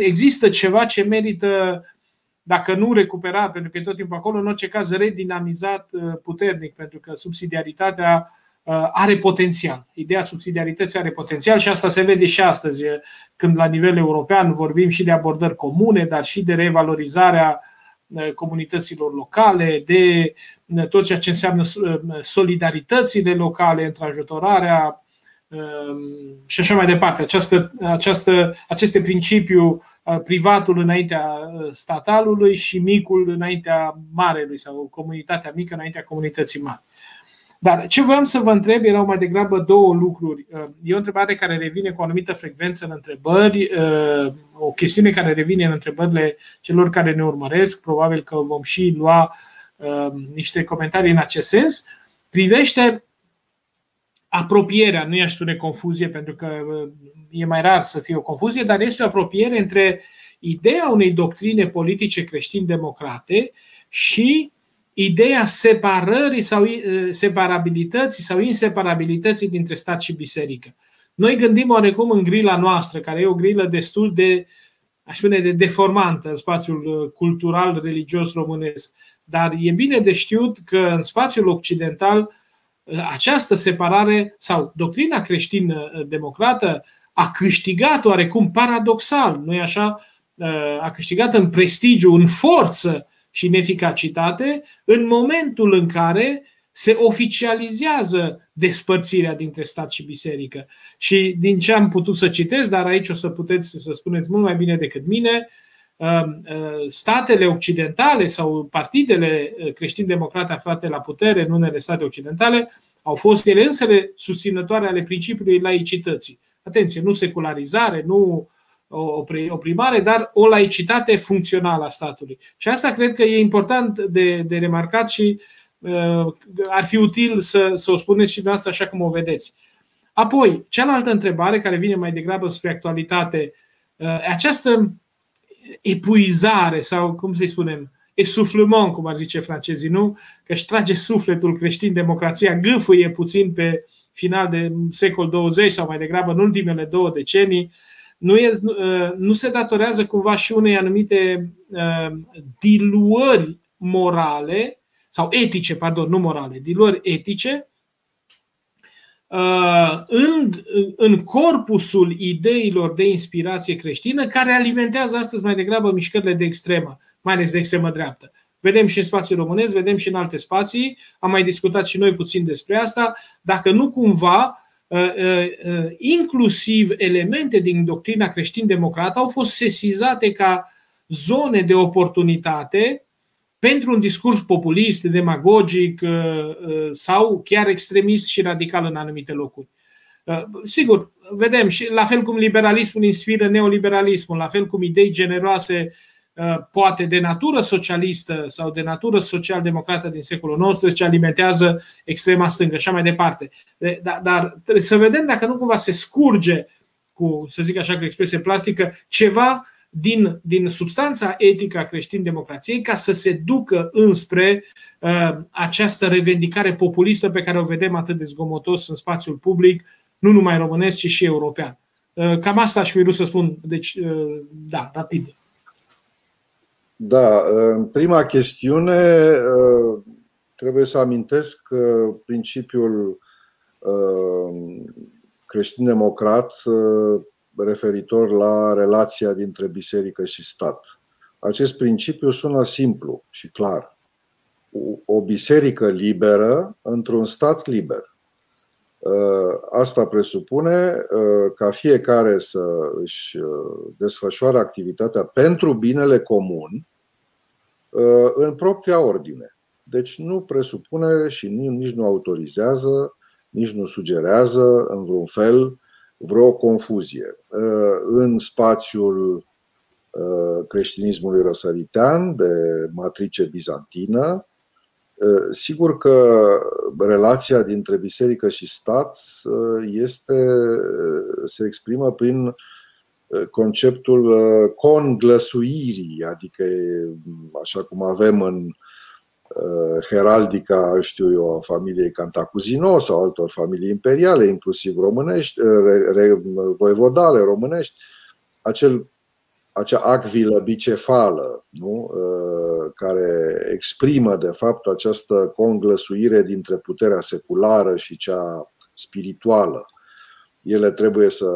există ceva ce merită dacă nu recuperat, pentru că e tot timpul acolo, în orice caz redinamizat uh, puternic, pentru că subsidiaritatea uh, are potențial. Ideea subsidiarității are potențial și asta se vede și astăzi, uh, când la nivel european vorbim și de abordări comune, dar și de revalorizarea comunităților locale, de tot ceea ce înseamnă solidaritățile locale, întrajutorarea și așa mai departe. Această, această, aceste principiu privatul înaintea statalului și micul înaintea marelui sau comunitatea mică înaintea comunității mari. Dar ce voiam să vă întreb erau mai degrabă două lucruri. E o întrebare care revine cu o anumită frecvență în întrebări, o chestiune care revine în întrebările celor care ne urmăresc, probabil că vom și lua niște comentarii în acest sens, privește apropierea, nu i-aș spune confuzie pentru că uh, e mai rar să fie o confuzie, dar este o apropiere între ideea unei doctrine politice creștin-democrate și ideea separării sau uh, separabilității sau inseparabilității dintre stat și biserică. Noi gândim oarecum în grila noastră, care e o grilă destul de, aș spune, de deformantă în spațiul uh, cultural religios românesc. Dar e bine de știut că în spațiul occidental această separare sau doctrina creștină-democrată a câștigat oarecum paradoxal, nu așa? A câștigat în prestigiu, în forță și în eficacitate în momentul în care se oficializează despărțirea dintre stat și biserică. Și din ce am putut să citesc, dar aici o să puteți să spuneți mult mai bine decât mine, statele occidentale sau partidele creștin-democrate aflate la putere în unele state occidentale au fost ele însele susținătoare ale principiului laicității. Atenție, nu secularizare, nu o primare, dar o laicitate funcțională a statului. Și asta cred că e important de, de remarcat și uh, ar fi util să, să o spuneți și asta așa cum o vedeți. Apoi, cealaltă întrebare care vine mai degrabă spre actualitate, uh, această epuizare sau, cum să-i spunem, esuflement, cum ar zice francezii, nu? Că își trage sufletul creștin, democrația gâfâie puțin pe final de secol 20 sau mai degrabă în ultimele două decenii, nu, e, nu se datorează cumva și unei anumite uh, diluări morale sau etice, pardon, nu morale, diluări etice Uh, în, în corpusul ideilor de inspirație creștină care alimentează astăzi mai degrabă mișcările de extremă, mai ales de extremă dreaptă. vedem și în spațiul românesc, vedem și în alte spații, am mai discutat și noi puțin despre asta, dacă nu cumva inclusiv elemente din doctrina creștin-democrată au fost sesizate ca zone de oportunitate pentru un discurs populist, demagogic sau chiar extremist și radical în anumite locuri. Sigur, vedem și la fel cum liberalismul inspiră neoliberalismul, la fel cum idei generoase poate de natură socialistă sau de natură social-democrată din secolul XIX alimentează extrema stângă și așa mai departe. Dar, dar trebuie să vedem dacă nu cumva se scurge cu, să zic așa, cu expresie plastică, ceva din, din substanța etică a creștin-democrației ca să se ducă înspre uh, această revendicare populistă pe care o vedem atât de zgomotos în spațiul public, nu numai românesc, ci și european. Uh, cam asta aș fi vrut să spun. Deci, uh, da, rapid. Da, în prima chestiune uh, trebuie să amintesc că principiul uh, creștin-democrat uh, referitor la relația dintre biserică și stat. Acest principiu sună simplu și clar. O biserică liberă într-un stat liber. Asta presupune ca fiecare să își desfășoare activitatea pentru binele comun, în propria ordine. Deci nu presupune și nici nu autorizează, nici nu sugerează în vreun fel vreo confuzie. În spațiul creștinismului răsăritean de matrice bizantină, sigur că relația dintre biserică și stat este, se exprimă prin conceptul uh, conglăsuirii, adică așa cum avem în uh, heraldica, știu eu, a familiei Cantacuzino sau altor familii imperiale, inclusiv românești, uh, re, re, voivodale românești, acel, acea acvilă bicefală nu? care exprimă de fapt această conglăsuire dintre puterea seculară și cea spirituală ele trebuie să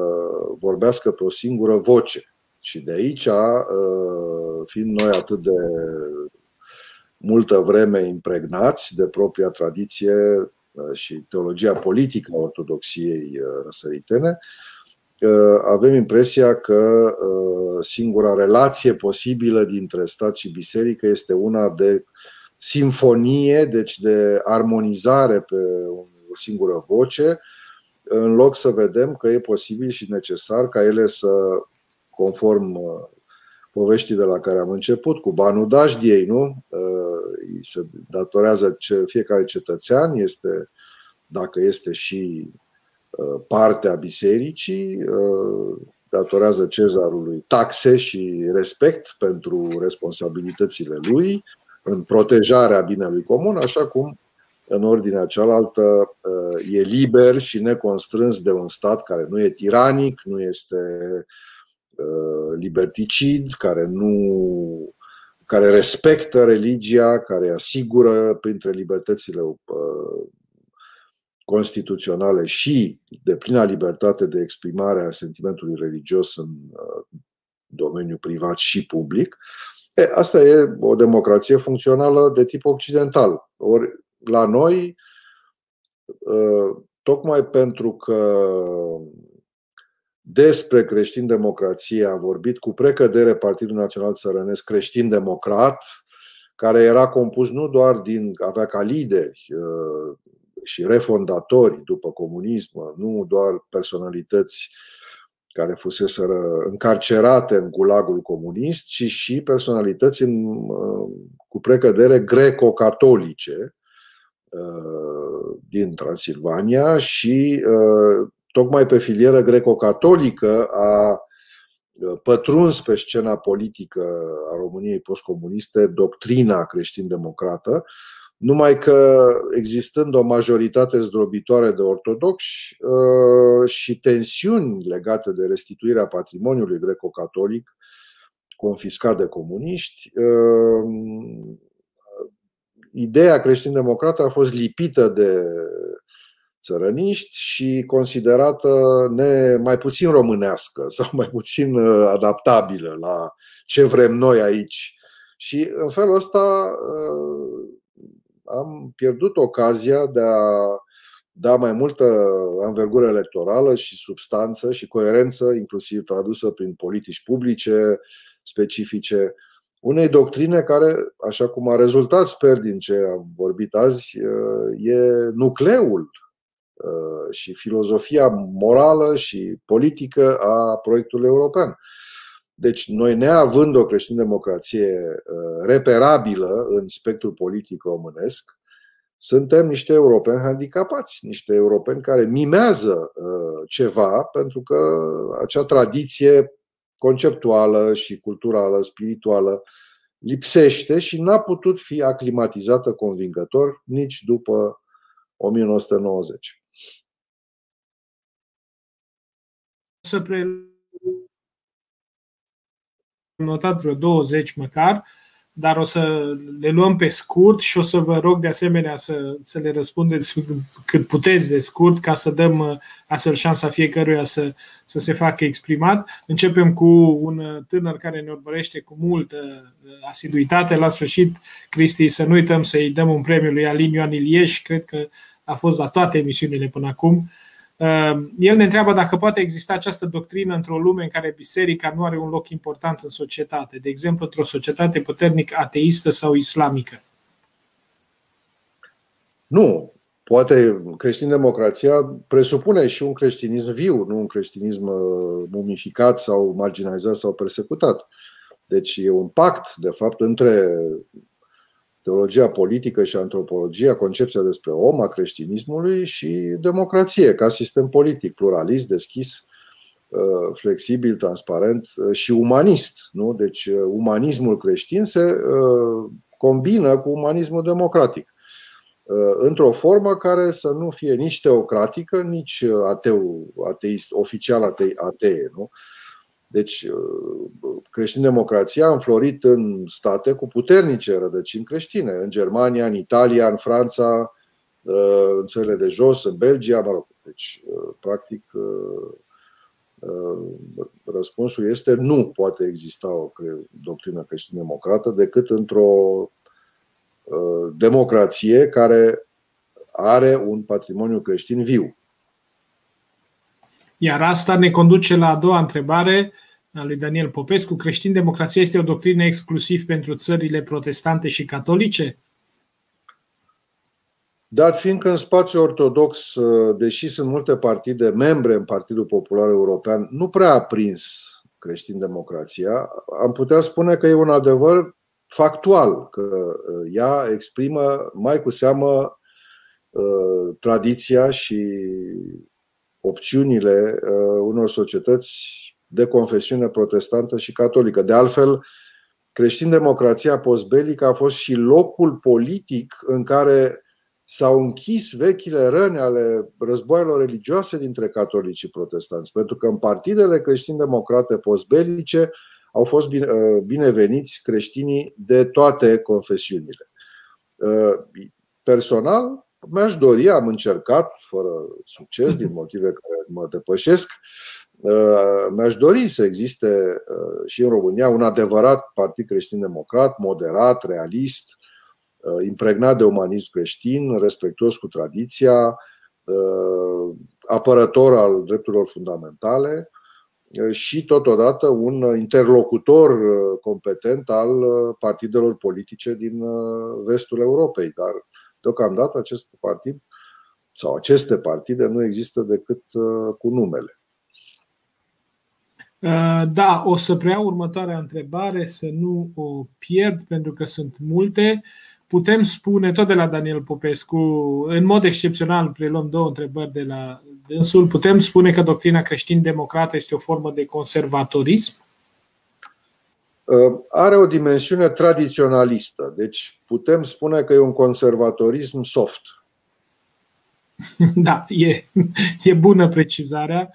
vorbească pe o singură voce. Și de aici, uh, fiind noi atât de multă vreme impregnați de propria tradiție uh, și teologia politică a ortodoxiei uh, răsăritene, avem impresia că singura relație posibilă dintre stat și biserică este una de simfonie, deci de armonizare pe o singură voce, în loc să vedem că e posibil și necesar ca ele să, conform uh, poveștii de la care am început, cu banul dașdiei, nu? Uh, îi se datorează fiecare cetățean, este, dacă este și uh, partea bisericii, datorează cezarului taxe și respect pentru responsabilitățile lui în protejarea binelui comun, așa cum în ordinea cealaltă uh, e liber și neconstrâns de un stat care nu e tiranic, nu este uh, liberticid, care nu care respectă religia, care asigură printre libertățile uh, constituționale și de plină libertate de exprimare a sentimentului religios în domeniul privat și public. E, asta e o democrație funcțională de tip occidental. Ori la noi, ă, tocmai pentru că despre creștin-democrație a vorbit cu precădere Partidul Național Țărănesc creștin-democrat, care era compus nu doar din, avea ca lideri ă, și refondatori după comunism, nu doar personalități care fusese încarcerate în gulagul comunist, ci și personalități în, ă, cu precădere greco-catolice, Uh, din Transilvania și uh, tocmai pe filieră greco-catolică a uh, pătruns pe scena politică a României postcomuniste doctrina creștin-democrată, numai că existând o majoritate zdrobitoare de ortodoxi și tensiuni legate de restituirea patrimoniului greco-catolic confiscat de comuniști, ideea creștin-democrată a fost lipită de țărăniști și considerată ne, mai puțin românească [laughs] sau mai puțin uh, adaptabilă la ce vrem noi aici. Și în felul ăsta am pierdut ocazia de a da mai multă anvergură electorală și substanță și coerență, inclusiv tradusă prin politici publice specifice, unei doctrine care, așa cum a rezultat, sper, din ce am vorbit azi, e nucleul și filozofia morală și politică a proiectului european. Deci, noi, neavând o creștin-democrație reperabilă în spectrul politic românesc, suntem niște europeni handicapați, niște europeni care mimează ceva, pentru că acea tradiție conceptuală și culturală, spirituală, lipsește și n-a putut fi aclimatizată convingător nici după 1990. Să pre... notat vreo 20 măcar, dar o să le luăm pe scurt și o să vă rog de asemenea să, să le răspundeți cât puteți de scurt ca să dăm uh, astfel șansa fiecăruia să, să se facă exprimat. Începem cu un tânăr care ne urmărește cu multă uh, asiduitate. La sfârșit, Cristi, să nu uităm să-i dăm un premiu lui Alin Ioan Ilieș, cred că a fost la toate emisiunile până acum. Ehm, el ne întreabă dacă poate exista această doctrină într-o lume în care biserica nu are un loc important în societate, de exemplu într-o societate puternic ateistă sau islamică. Nu. Poate creștin-democrația presupune și un creștinism viu, nu un creștinism uh, mumificat sau marginalizat sau persecutat. Deci e un pact, de fapt, între teologia politică și antropologia, concepția despre om a creștinismului și democrație ca sistem politic, pluralist, deschis, uh, flexibil, transparent uh, și umanist. Nu? Deci uh, umanismul creștin se combină cu umanismul democratic într-o formă care să nu fie nici teocratică, nici ateu, ateist, oficial atei, atee. Nu? Deci, uh, creștin-democrația a înflorit în state cu puternice rădăcini creștine, în Germania, în Italia, în Franța, uh, în țările de jos, în Belgia, mă rog. Deci, uh, practic, răspunsul este nu poate exista o doctrină creștin-democrată decât într-o democrație care are un patrimoniu creștin viu. Iar asta ne conduce la a doua întrebare a lui Daniel Popescu. Creștin-democrația este o doctrină exclusiv pentru țările protestante și catolice? Dat fiindcă în spațiul ortodox, deși sunt multe partide membre în Partidul Popular European, nu prea a prins creștin-democrația, am putea spune că e un adevăr factual, că uh, ea exprimă mai cu seamă uh, tradiția și opțiunile uh, unor societăți de confesiune protestantă și catolică. De altfel, creștin-democrația postbelică a fost și locul politic în care s-au închis vechile răni ale războaielor religioase dintre catolici și protestanți. Pentru că în partidele creștin-democrate postbelice au fost uh, bineveniți creștinii de toate confesiunile. Uh, personal, mi-aș dori, am încercat, fără succes, din [laughs] motive care mă depășesc, uh, mi-aș dori să existe uh, și în România un adevărat partid creștin-democrat, moderat, realist, uh, impregnat de umanism creștin, respectuos cu tradiția, apărător al drepturilor fundamentale și totodată un interlocutor competent al partidelor politice din vestul Europei. Dar Deocamdată acest partid sau aceste partide nu există decât uh, cu numele. Uh, da, o să preiau următoarea întrebare, să nu o pierd, pentru că sunt multe. Putem spune, tot de la Daniel Popescu, în mod excepțional, preluăm două întrebări de la dânsul, putem spune că doctrina creștin-democrată este o formă de conservatorism? Uh, are o dimensiune tradiționalistă, deci putem spune că e un conservatorism soft. [laughs] Da, e, e bună precizarea.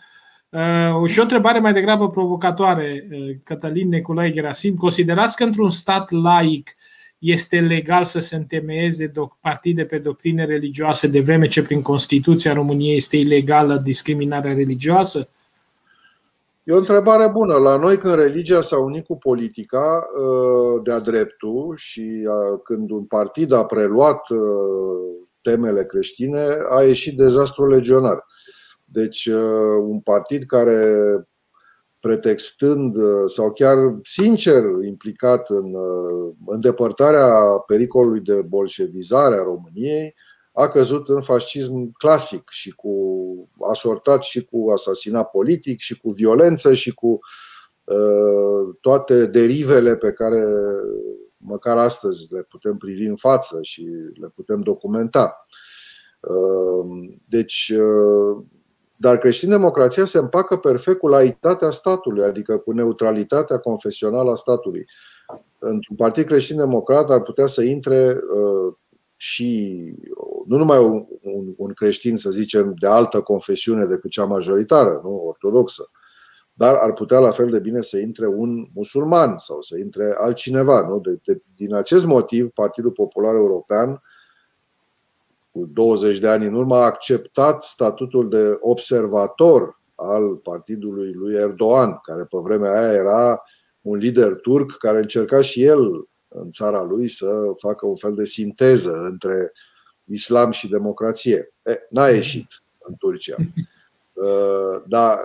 Uh, și o întrebare mai degrabă provocatoare, uh, Cătălin Nicolae Gerasim. Considerați că într-un stat laic este legal să se întemeieze partide pe doctrine religioase de vreme ce prin Constituția României este ilegală discriminarea religioasă? E o întrebare bună. La noi, când religia s-a unit cu politica de-a dreptul și când un partid a preluat temele creștine, a ieșit dezastru legionar. Deci, un partid care pretextând sau chiar sincer implicat în îndepărtarea pericolului de bolșevizare a României, a căzut în fascism clasic și cu asortat și cu asasinat politic și cu violență și cu uh, toate derivele pe care măcar astăzi le putem privi în față și le putem documenta. Uh, deci, uh, dar creștin-democrația se împacă perfect cu laicitatea statului, adică cu neutralitatea confesională a statului. Într-un partid creștin-democrat ar putea să intre și nu numai un, un, un creștin, să zicem, de altă confesiune decât cea majoritară, nu ortodoxă, dar ar putea la fel de bine să intre un musulman sau să intre altcineva. Nu? De, de, din acest motiv, Partidul Popular European, cu 20 de ani în urmă, a acceptat statutul de observator al partidului lui Erdogan, care pe vremea aia era un lider turc care încerca și el în țara lui să facă un fel de sinteză între islam și democrație. E, n-a ieșit în Turcia. [laughs] Uh, dar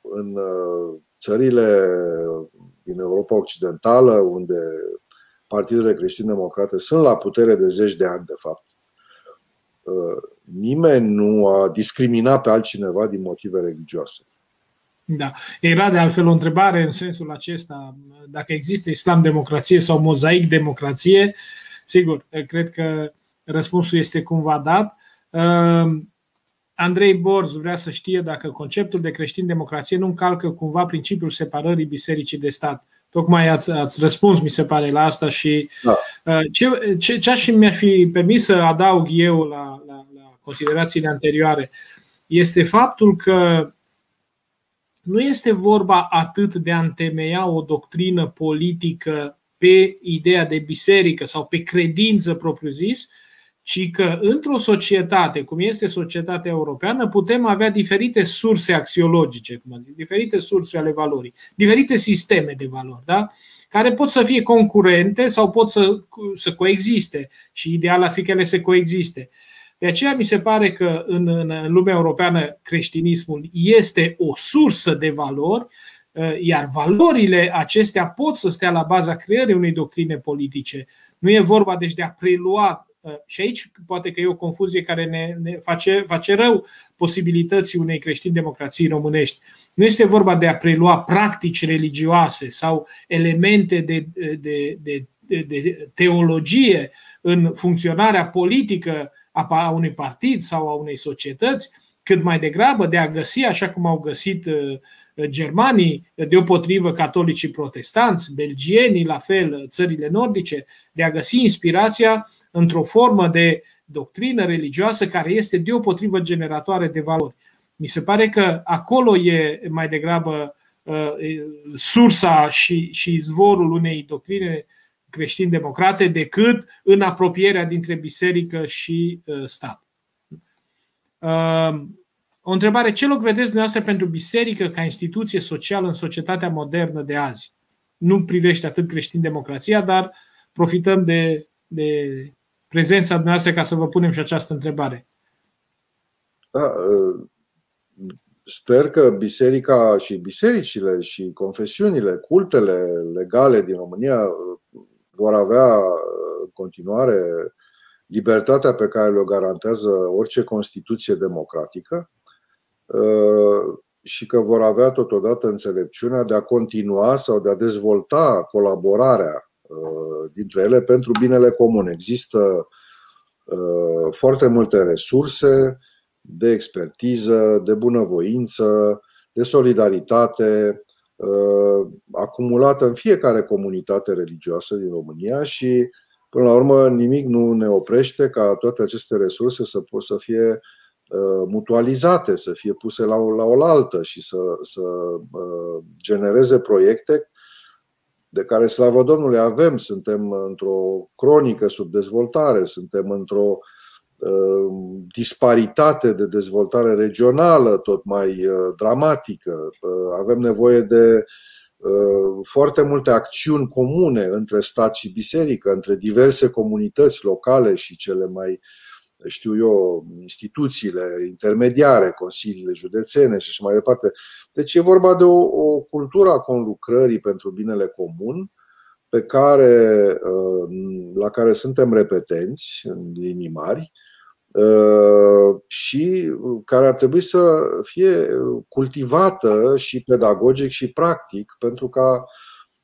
în uh, țările din Europa Occidentală, unde partidele creștin-democrate sunt la putere de zeci de ani, de fapt, uh, nimeni nu a discriminat pe altcineva din motive religioase. Da. Era de altfel o întrebare în sensul acesta, dacă există islam-democrație sau mozaic-democrație. Sigur, cred că răspunsul este cumva dat. Ehm, Andrei Borz vrea să știe dacă conceptul de creștin-democrație nu încalcă cumva principiul separării bisericii de stat. Tocmai ați, ați răspuns, mi se pare, la asta și da. Eh, ce, ce, ce aș mi-ar fi permis să adaug eu la, la, la considerațiile anterioare este faptul că nu este vorba atât de a întemeia o doctrină politică pe ideea de biserică sau pe credință propriu-zis, ci că într-o societate, cum este societatea europeană, putem avea diferite surse axiologice, cum zic, diferite surse ale valorii, diferite sisteme de valori, da? care pot să fie concurente sau pot să, să coexiste și ideal ar fi că ele să coexiste. De aceea mi se pare că în, în lumea europeană creștinismul este o sursă de valori, uh, iar valorile acestea pot să stea la baza creării unei doctrine politice. Nu e vorba deci de a prelua uh, și aici poate că e o confuzie care ne, ne face, face rău posibilității unei creștin-democrații românești. Nu este vorba de a prelua practici religioase sau elemente de, de, de, de, de teologie în funcționarea politică a unui partid sau a unei societăți, cât mai degrabă de a găsi, așa cum au găsit uh, germanii, deopotrivă catolicii protestanți, belgienii, la fel țările nordice, de a găsi inspirația într-o formă de doctrină religioasă care este deopotrivă generatoare de valori. Mi se pare că acolo e mai degrabă uh, sursa și, și izvorul unei doctrine creștin-democrate decât în apropierea dintre biserică și uh, stat. Uh, o întrebare, ce loc vedeți dumneavoastră pentru biserică ca instituție socială în societatea modernă de azi? Nu privește atât creștin-democrația, dar profităm de, de prezența dumneavoastră ca să vă punem și această întrebare. Da, uh, sper că biserica și bisericile și confesiunile, cultele legale din România vor avea în continuare libertatea pe care le-o garantează orice Constituție democratică uh, și că vor avea totodată înțelepciunea de a continua sau de a dezvolta colaborarea uh, dintre ele pentru binele comun. Există uh, foarte multe resurse de expertiză, de bunăvoință, de solidaritate, Uh, acumulată în fiecare comunitate religioasă din România și, până la urmă, nimic nu ne oprește ca toate aceste resurse să pot să fie uh, mutualizate, să fie puse la, la oaltă și să, să uh, genereze proiecte de care, slavă Domnului, avem. Suntem într-o cronică subdezvoltare, suntem într-o disparitate de dezvoltare regională tot mai dramatică. Avem nevoie de foarte multe acțiuni comune între stat și biserică, între diverse comunități locale și cele mai, știu eu, instituțiile intermediare, consiliile județene și așa mai departe. Deci e vorba de o, o cultură a conlucrării pentru binele comun, pe care, la care suntem repetenți în linii mari, Uh, și care ar trebui să fie cultivată și pedagogic și practic, pentru ca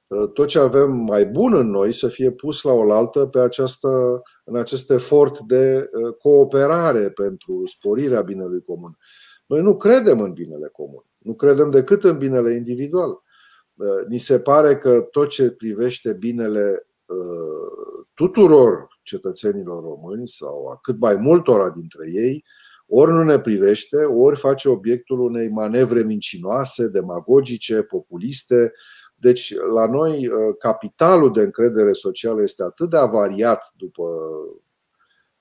uh, tot ce avem mai bun în noi să fie pus la oaltă pe această, în acest efort de uh, cooperare pentru sporirea binelui comun. Noi nu credem în binele comun, nu credem decât în binele individual. Ni se pare că tot ce privește binele tuturor cetățenilor români sau a cât mai multora dintre ei, ori nu ne privește, ori face obiectul unei manevre mincinoase, demagogice, populiste. Deci, la noi, uh, capitalul de încredere socială este atât de avariat după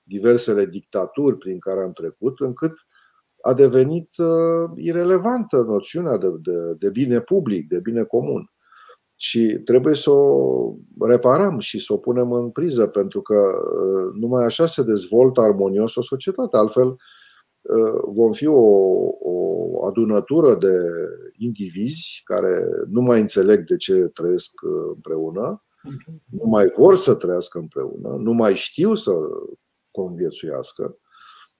diversele dictaturi prin care am trecut, încât a devenit uh, irelevantă noțiunea de, de, de bine public, de bine comun. Și trebuie să o reparăm și să o punem în priză, pentru că uh, numai așa se dezvoltă armonios o societate. Altfel, uh, vom fi o, o adunătură de indivizi care nu mai înțeleg de ce trăiesc uh, împreună, nu mai vor să trăiască împreună, nu mai știu să conviețuiască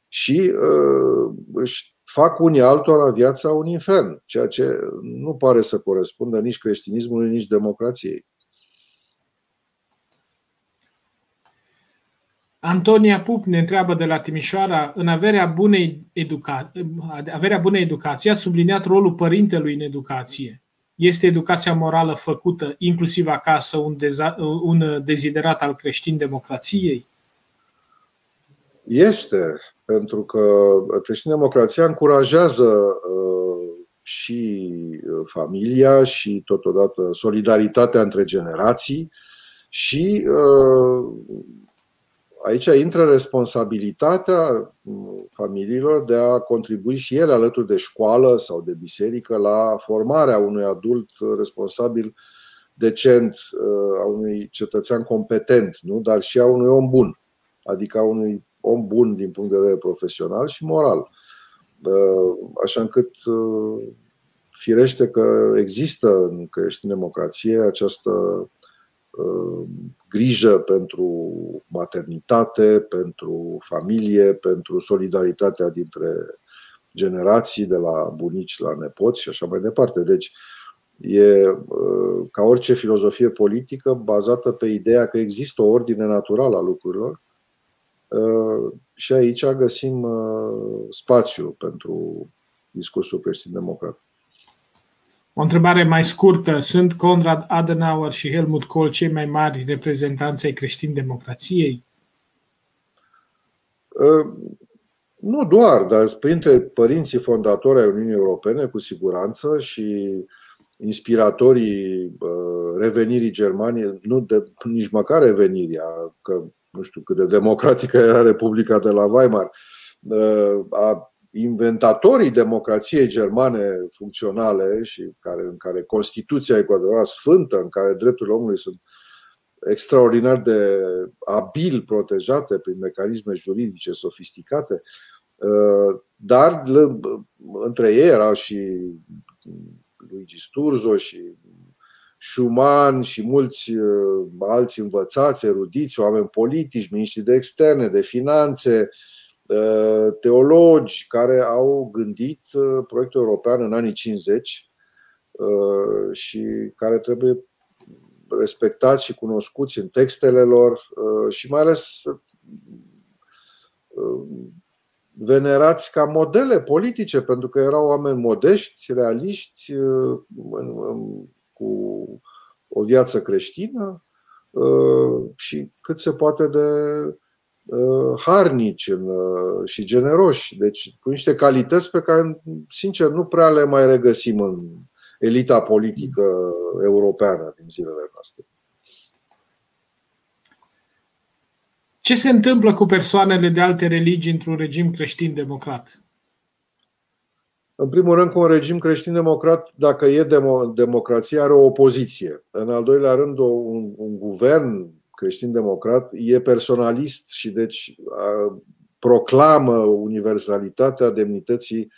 și uh, își fac unii altora viața un infern, ceea ce nu pare să corespundă nici creștinismului, nici democrației. Antonia Pup ne întreabă de la Timișoara, în averea bunei, educa- averea bunei educații a subliniat rolul părintelui în educație. Este educația morală făcută, inclusiv acasă, un, deza- un deziderat al creștin-democrației? Este pentru că creștin-democrația încurajează uh, și uh, familia și totodată solidaritatea între generații și uh, aici intră responsabilitatea familiilor de a contribui și ele alături de școală sau de biserică la formarea unui adult responsabil decent, a unui cetățean competent, nu? dar și a unui om bun, adică a unui om bun din punct de vedere profesional și moral. Așa încât firește că există în creștin-democrație această grijă pentru maternitate, pentru familie, pentru solidaritatea dintre generații, de la bunici la nepoți și așa mai departe. Deci, e ca orice filozofie politică bazată pe ideea că există o ordine naturală a lucrurilor Uh, și aici găsim uh, spațiu pentru discursul creștin-democrat. O întrebare mai scurtă. Sunt Conrad Adenauer și Helmut Kohl cei mai mari reprezentanți ai creștin-democrației? Uh, nu doar, dar printre părinții fondatori ai Uniunii Europene, cu siguranță, și inspiratorii revenirii Germaniei, nu de, nici măcar revenirea, că nu știu cât de democratică era Republica de la Weimar, uh, a inventatorii democrației germane funcționale și care, în care Constituția e cu adevărat sfântă, în care drepturile omului sunt extraordinar de abil protejate prin mecanisme juridice sofisticate, uh, dar între ei erau și Luigi Sturzo și Schumann și mulți uh, alți învățați, erudiți, oameni politici, miniștri de externe, de finanțe, uh, teologi care au gândit uh, proiectul european în anii 50 și care trebuie respectați și cunoscuți în textele lor și mai ales venerați ca modele politice, pentru că erau oameni modești, realiști, cu o viață creștină uh, și cât se poate de uh, harnici uh, și generoși. Deci cu niște calități pe care, sincer, nu prea le mai regăsim în elita politică europeană din zilele noastre. Ce se întâmplă cu persoanele de alte religii într-un regim creștin-democrat? În primul rând, cu un regim creștin-democrat, dacă e demo- democrație, are o opoziție. În al doilea rând, un, un guvern creștin-democrat e personalist și deci a, proclamă universalitatea demnității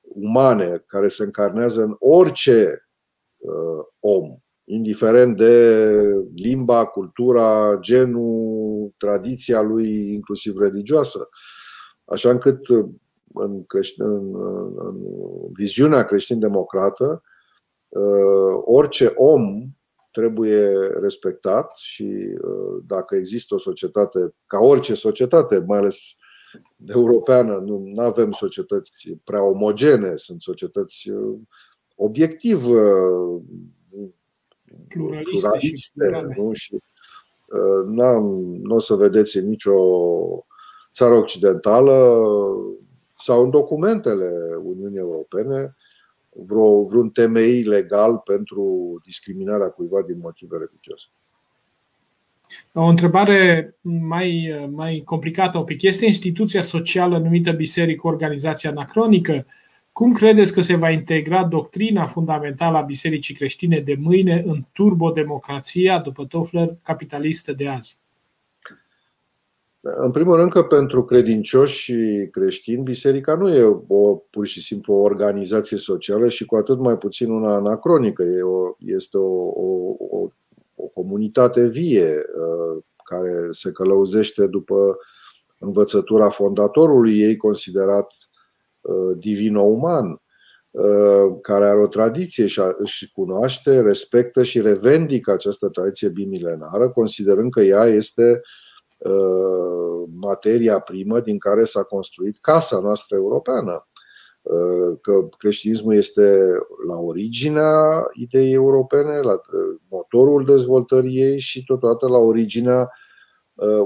umane care se încarnează în orice uh, om, indiferent de limba, cultura, genul, tradiția lui, inclusiv religioasă. Așa încât în, creștin, în, în viziunea creștin-democrată, uh, orice om trebuie respectat și uh, dacă există o societate, ca orice societate, mai ales europeană, nu avem societăți prea omogene, sunt societăți uh, obiectiv pluraliste, pluraliste nu? și nu o să vedeți în nicio țară occidentală sau în documentele Uniunii Europene vreo, vreun temei legal pentru discriminarea cuiva din motive religioase. O întrebare mai, mai complicată un pic. Este instituția socială numită Biserică Organizația Anacronică? Cum credeți că se va integra doctrina fundamentală a Bisericii creștine de mâine în turbodemocrația, după Toffler, capitalistă de azi? În primul rând că pentru credincioși și creștini, biserica nu e o, pur și simplu o organizație socială și cu atât mai puțin una anacronică. E o, este o, o, o, o comunitate vie uh, care se călăuzește după învățătura fondatorului ei considerat uh, divino-uman, uh, care are o tradiție și își cunoaște, respectă și revendică această tradiție bimilenară, considerând că ea este uh, Uh, materia primă din care s-a construit casa noastră europeană. Uh, că creștinismul este la originea ideii europene, la uh, motorul dezvoltării ei și totodată la originea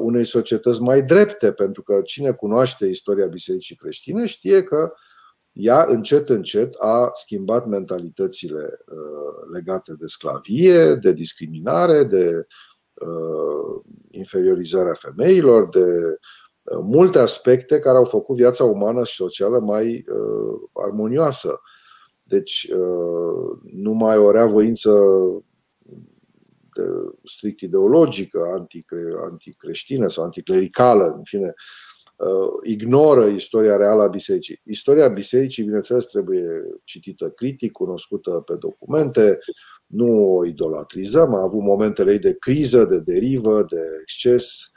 unei societăți mai drepte, pentru că cine cunoaște istoria Bisericii creștine știe că ea încet, încet a schimbat mentalitățile legate de sclavie, de discriminare, de Uh, inferiorizarea femeilor, de uh, multe aspecte care au făcut viața umană și socială mai uh, armonioasă. Deci, numai o rea voință strict ideologică, anticreștină sau anticlericală, în fine, ignoră istoria reală a bisericii. Istoria bisericii, bineînțeles, trebuie citită critic, cunoscută pe documente, nu o idolatrizăm, a avut momentele ei de criză, de derivă, de exces,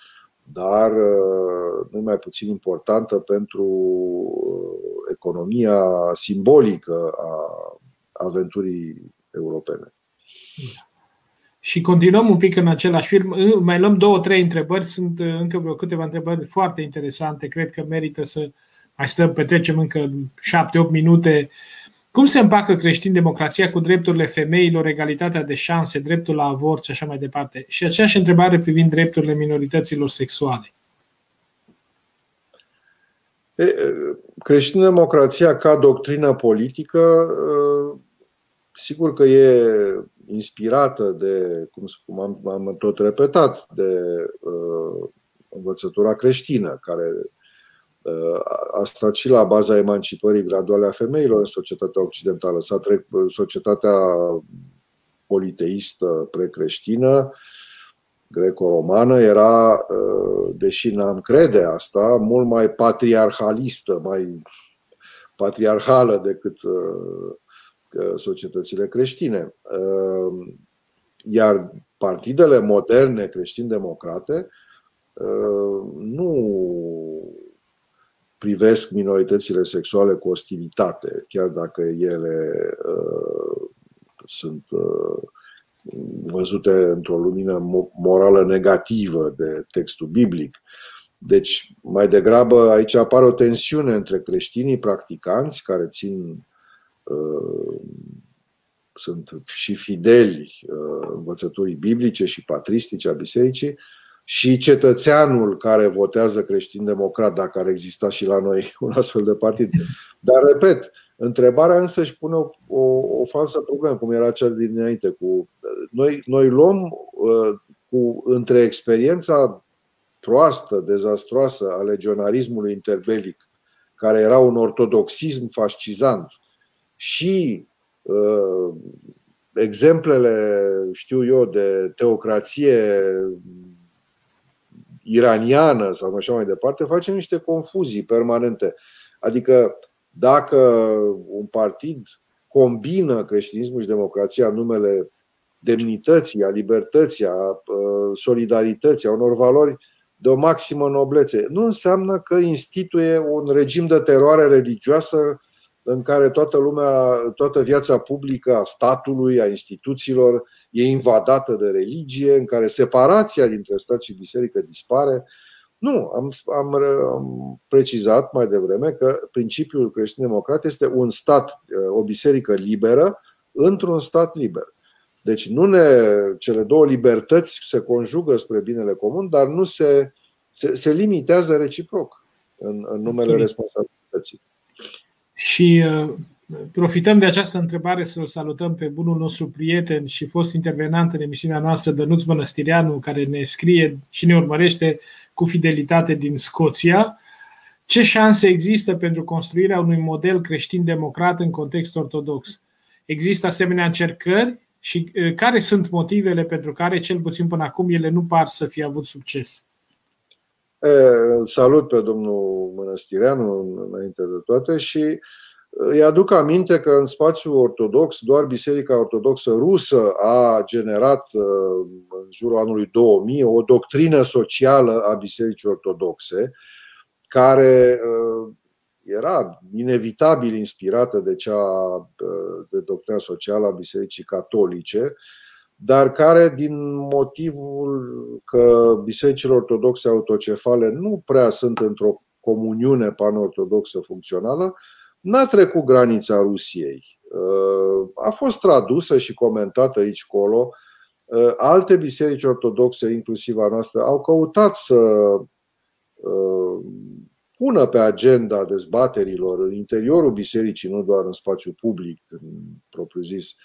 dar uh, nu mai puțin importantă pentru uh, economia simbolică a aventurii europene. Și continuăm un pic în același film. Mai luăm două, trei întrebări. Sunt uh, încă vreo câteva întrebări foarte interesante. Cred că merită să mai stăm, petrecem încă șapte-opt minute cum se împacă creștin democrația cu drepturile femeilor, egalitatea de șanse, dreptul la avort și așa mai departe? Și aceeași întrebare privind drepturile minorităților sexuale. Creștin-democrația ca doctrină politică, sigur că e inspirată de, cum am, am tot repetat, de uh, învățătura creștină, care a stat și la baza emancipării graduale a femeilor în societatea occidentală. S-a trec, societatea politeistă precreștină, greco-romană, era, uh, deși n-am crede asta, mult mai patriarhalistă, mai patriarhală decât uh, societățile creștine. Uh, iar partidele moderne creștin-democrate nu privesc minoritățile sexuale cu ostilitate, chiar dacă ele uh, sunt uh, văzute într-o lumină morală negativă de textul biblic. Deci, mai degrabă, aici apare o tensiune între creștinii practicanți care țin uh, sunt și fideli uh, învățăturii biblice și patristice a bisericii și cetățeanul care votează creștin-democrat, dacă ar exista și la noi un astfel de partid. Dar, repet, întrebarea însă își pune o, o, o falsă problemă, cum era cel dinainte. Cu, noi, noi luăm uh, cu, între experiența proastă, dezastroasă a legionarismului interbelic, care era un ortodoxism fascizant, și uh, exemplele, știu eu, de teocrație iraniană sau așa mai departe, facem niște confuzii permanente. Adică dacă un partid combină creștinismul și democrația în numele demnității, a libertății, a uh, solidarității, a unor valori de o maximă noblețe. Nu înseamnă că instituie un regim de teroare religioasă în care toată lumea, toată viața publică a statului, a instituțiilor e invadată de religie, în care separația dintre stat și biserică dispare. Nu, am, am, am precizat mai devreme că principiul creștin-democrat este un stat, o biserică liberă, într-un stat liber. Deci nu ne, cele două libertăți se conjugă spre binele comun, dar nu se, se, se limitează reciproc în, în numele responsabilității. Și uh, profităm de această întrebare să-l salutăm pe bunul nostru prieten și fost intervenant în emisiunea noastră, Dănuț Mănăstireanu, care ne scrie și ne urmărește cu fidelitate din Scoția. Ce șanse există pentru construirea unui model creștin-democrat în context ortodox? Există asemenea încercări și care sunt motivele pentru care, cel puțin până acum, ele nu par să fie avut succes? Salut pe domnul Mănăstireanu înainte de toate și îi aduc aminte că în spațiul ortodox, doar Biserica Ortodoxă Rusă a generat în jurul anului 2000 o doctrină socială a Bisericii Ortodoxe care era inevitabil inspirată de cea de doctrina socială a Bisericii Catolice, dar care, din motivul că bisericile ortodoxe autocefale nu prea sunt într-o comuniune panortodoxă funcțională, n-a trecut granița Rusiei. A fost tradusă și comentată aici colo. Alte biserici ortodoxe, inclusiv a noastră, au căutat să pună pe agenda dezbaterilor în interiorul bisericii, nu doar în spațiu public, în propriu zis,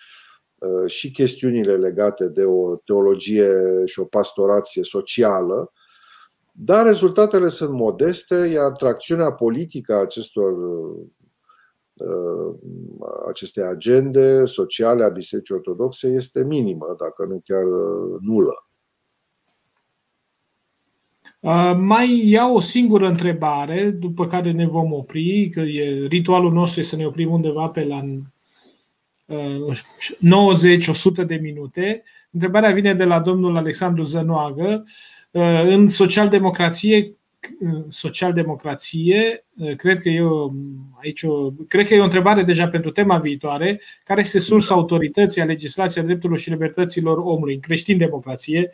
uh, și chestiunile legate de o teologie și o pastorație socială, dar rezultatele sunt modeste, iar tracțiunea politică a acestor uh, aceste agende sociale a Bisericii Ortodoxe este minimă, dacă nu chiar uh, nulă. Uh, mai iau o singură întrebare, după care ne vom opri, că e, ritualul nostru este să ne oprim undeva pe la 90-100 uh, de minute. Întrebarea vine de la domnul Alexandru Zănoagă. Uh, în socialdemocrație, socialdemocrație, cred că e o, aici o, cred că e o întrebare deja pentru tema viitoare, care este sursa autorității a legislației a drepturilor și libertăților omului în creștin-democrație,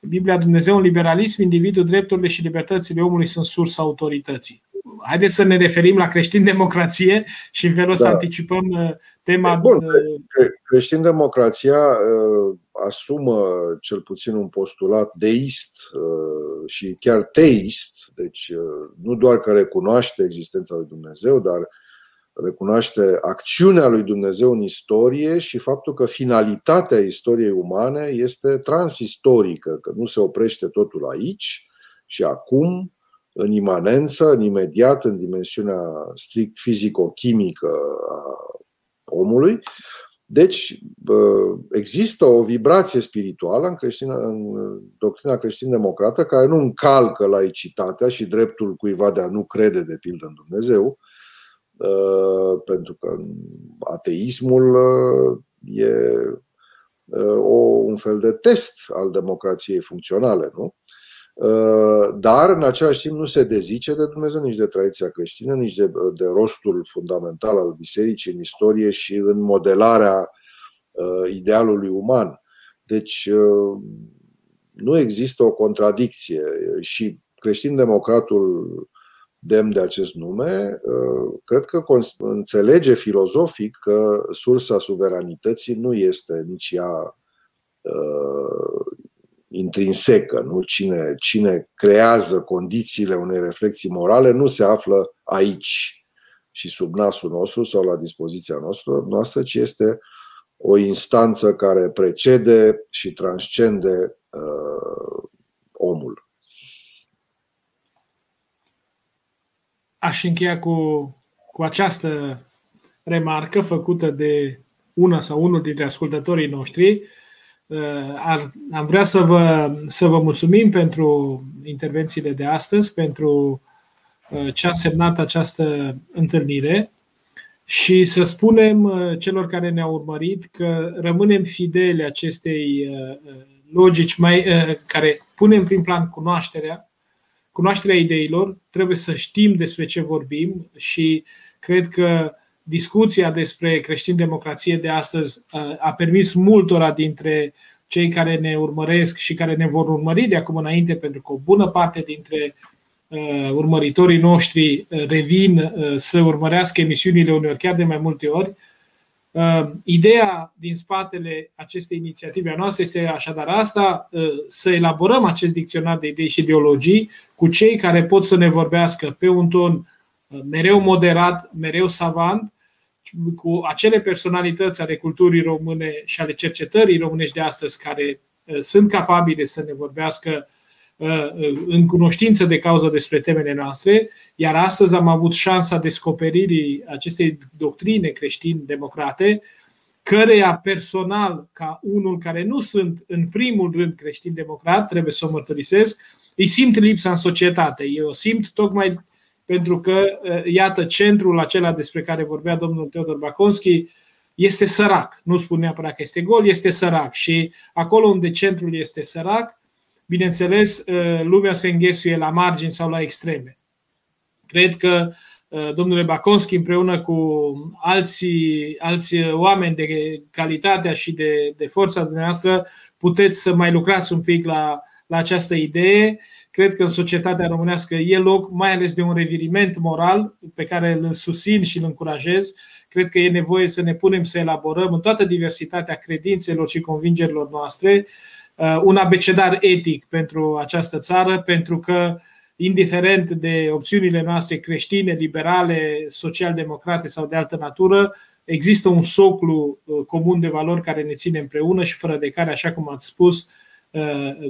Biblia Dumnezeu în liberalism, individul, drepturile și libertățile omului sunt sursa autorității. Haideți să ne referim la creștin-democrație și în felul ăsta da. anticipăm uh, tema. Bun, uh, creștin-democrația uh, asumă cel puțin un postulat deist uh, și chiar teist, deci uh, nu doar că recunoaște existența lui Dumnezeu, dar uh, recunoaște acțiunea lui Dumnezeu în istorie și faptul că finalitatea istoriei umane este transistorică, că nu se oprește totul aici și acum, în imanență, în imediat, în dimensiunea strict fizico-chimică a omului. Deci, există o vibrație spirituală în, creștin, în doctrina creștin-democrată care nu încalcă laicitatea și dreptul cuiva de a nu crede, de pildă, în Dumnezeu, Uh, pentru că ateismul uh, e uh, o, un fel de test al democrației funcționale, nu? Dar, în același timp, nu se dezice de Dumnezeu nici de tradiția creștină, nici de, de rostul fundamental al bisericii în istorie și în modelarea idealului uman. Deci, nu există o contradicție și creștin-democratul demn de acest nume, uh, cred că înțelege filozofic că sursa suveranității nu este nici ea uh, intrinsecă, nu? Cine, cine creează condițiile unei reflexii morale nu se află aici și sub nasul nostru sau la dispoziția noastră, noastră ci este o instanță care precede și transcende uh, omul. Aș încheia cu, cu această remarcă făcută de una sau unul dintre ascultătorii noștri ar, am vrea să vă, să vă mulțumim pentru intervențiile de astăzi, pentru ce a însemnat această întâlnire și să spunem celor care ne-au urmărit că rămânem fideli acestei logici mai, care pune în prim plan cunoașterea, cunoașterea ideilor, trebuie să știm despre ce vorbim și cred că discuția despre creștin-democrație de astăzi a permis multora dintre cei care ne urmăresc și care ne vor urmări de acum înainte, pentru că o bună parte dintre urmăritorii noștri revin să urmărească emisiunile uneori chiar de mai multe ori, Uh, ideea din spatele acestei inițiative a noastre este așadar asta, uh, să elaborăm acest dicționar de idei și ideologii cu cei care pot să ne vorbească pe un ton uh, mereu moderat, mereu savant, cu acele personalități ale culturii române și ale cercetării românești de astăzi care sunt capabile să ne vorbească în cunoștință de cauză despre temele noastre, iar astăzi am avut șansa descoperirii acestei doctrine creștin-democrate, căreia personal, ca unul care nu sunt în primul rând creștin-democrat, trebuie să o mărturisesc, îi simt lipsa în societate. Eu o simt tocmai pentru că, iată, centrul acela despre care vorbea domnul Teodor Baconski este sărac. Nu spun neapărat că este gol, este sărac. Și acolo unde centrul este sărac, bineînțeles, uh, lumea se înghesuie la margini sau la extreme. Cred că uh, domnule Baconski împreună cu alții, alți oameni de calitatea și de, de forța dumneavoastră puteți să mai lucrați un pic la, la această idee. Cred că în societatea românească e loc mai ales de un reviriment moral pe care îl susțin și îl încurajez. Cred că e nevoie să ne punem să elaborăm în toată diversitatea credințelor și convingerilor noastre Uh, un abecedar etic pentru această țară, pentru că, indiferent de opțiunile noastre creștine, liberale, social-democrate sau de altă natură, există un soclu uh, comun de valori care ne ține împreună și fără de care, așa cum ați spus, uh,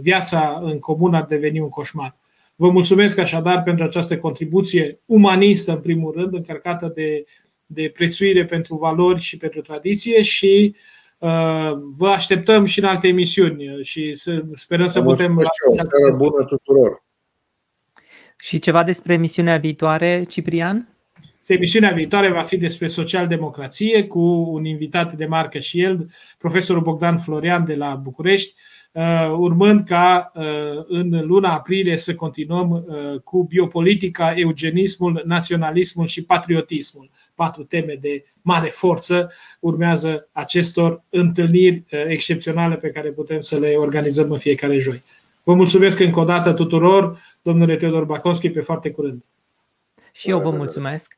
viața în comun ar deveni un coșmar. Vă mulțumesc așadar pentru această contribuție umanistă, în primul rând, încărcată de, de prețuire pentru valori și pentru tradiție și uh, Uh, vă așteptăm și în alte emisiuni și sperăm să putem. Seară bună tuturor! Și ceva despre emisiunea viitoare, Ciprian? Emisiunea viitoare va fi despre social-democrație cu un invitat de marcă și el, profesorul Bogdan Florian de la București, Uh, urmând ca uh, în luna aprilie să continuăm uh, cu biopolitica, eugenismul, naționalismul și patriotismul. Patru teme de mare forță urmează acestor întâlniri excepționale pe care putem să le organizăm în fiecare joi. Vă mulțumesc încă o dată tuturor, domnule Teodor Baconski, pe foarte curând. Și eu vă mulțumesc.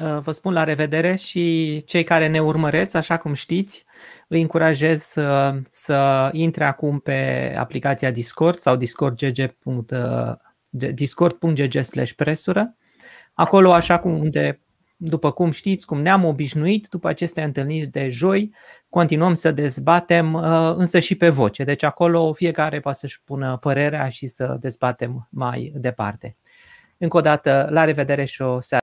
Uh, vă spun la revedere și cei care ne urmăreți, așa cum știți, îi încurajez să, să intre acum pe aplicația Discord sau discord.gg slash presură. Acolo, așa cum unde, după cum știți, cum ne-am obișnuit, după aceste întâlniri de joi, continuăm să dezbatem, uh, însă și pe voce. Deci acolo fiecare poate să-și pună părerea și să dezbatem mai departe. Încă o dată, la revedere și o seară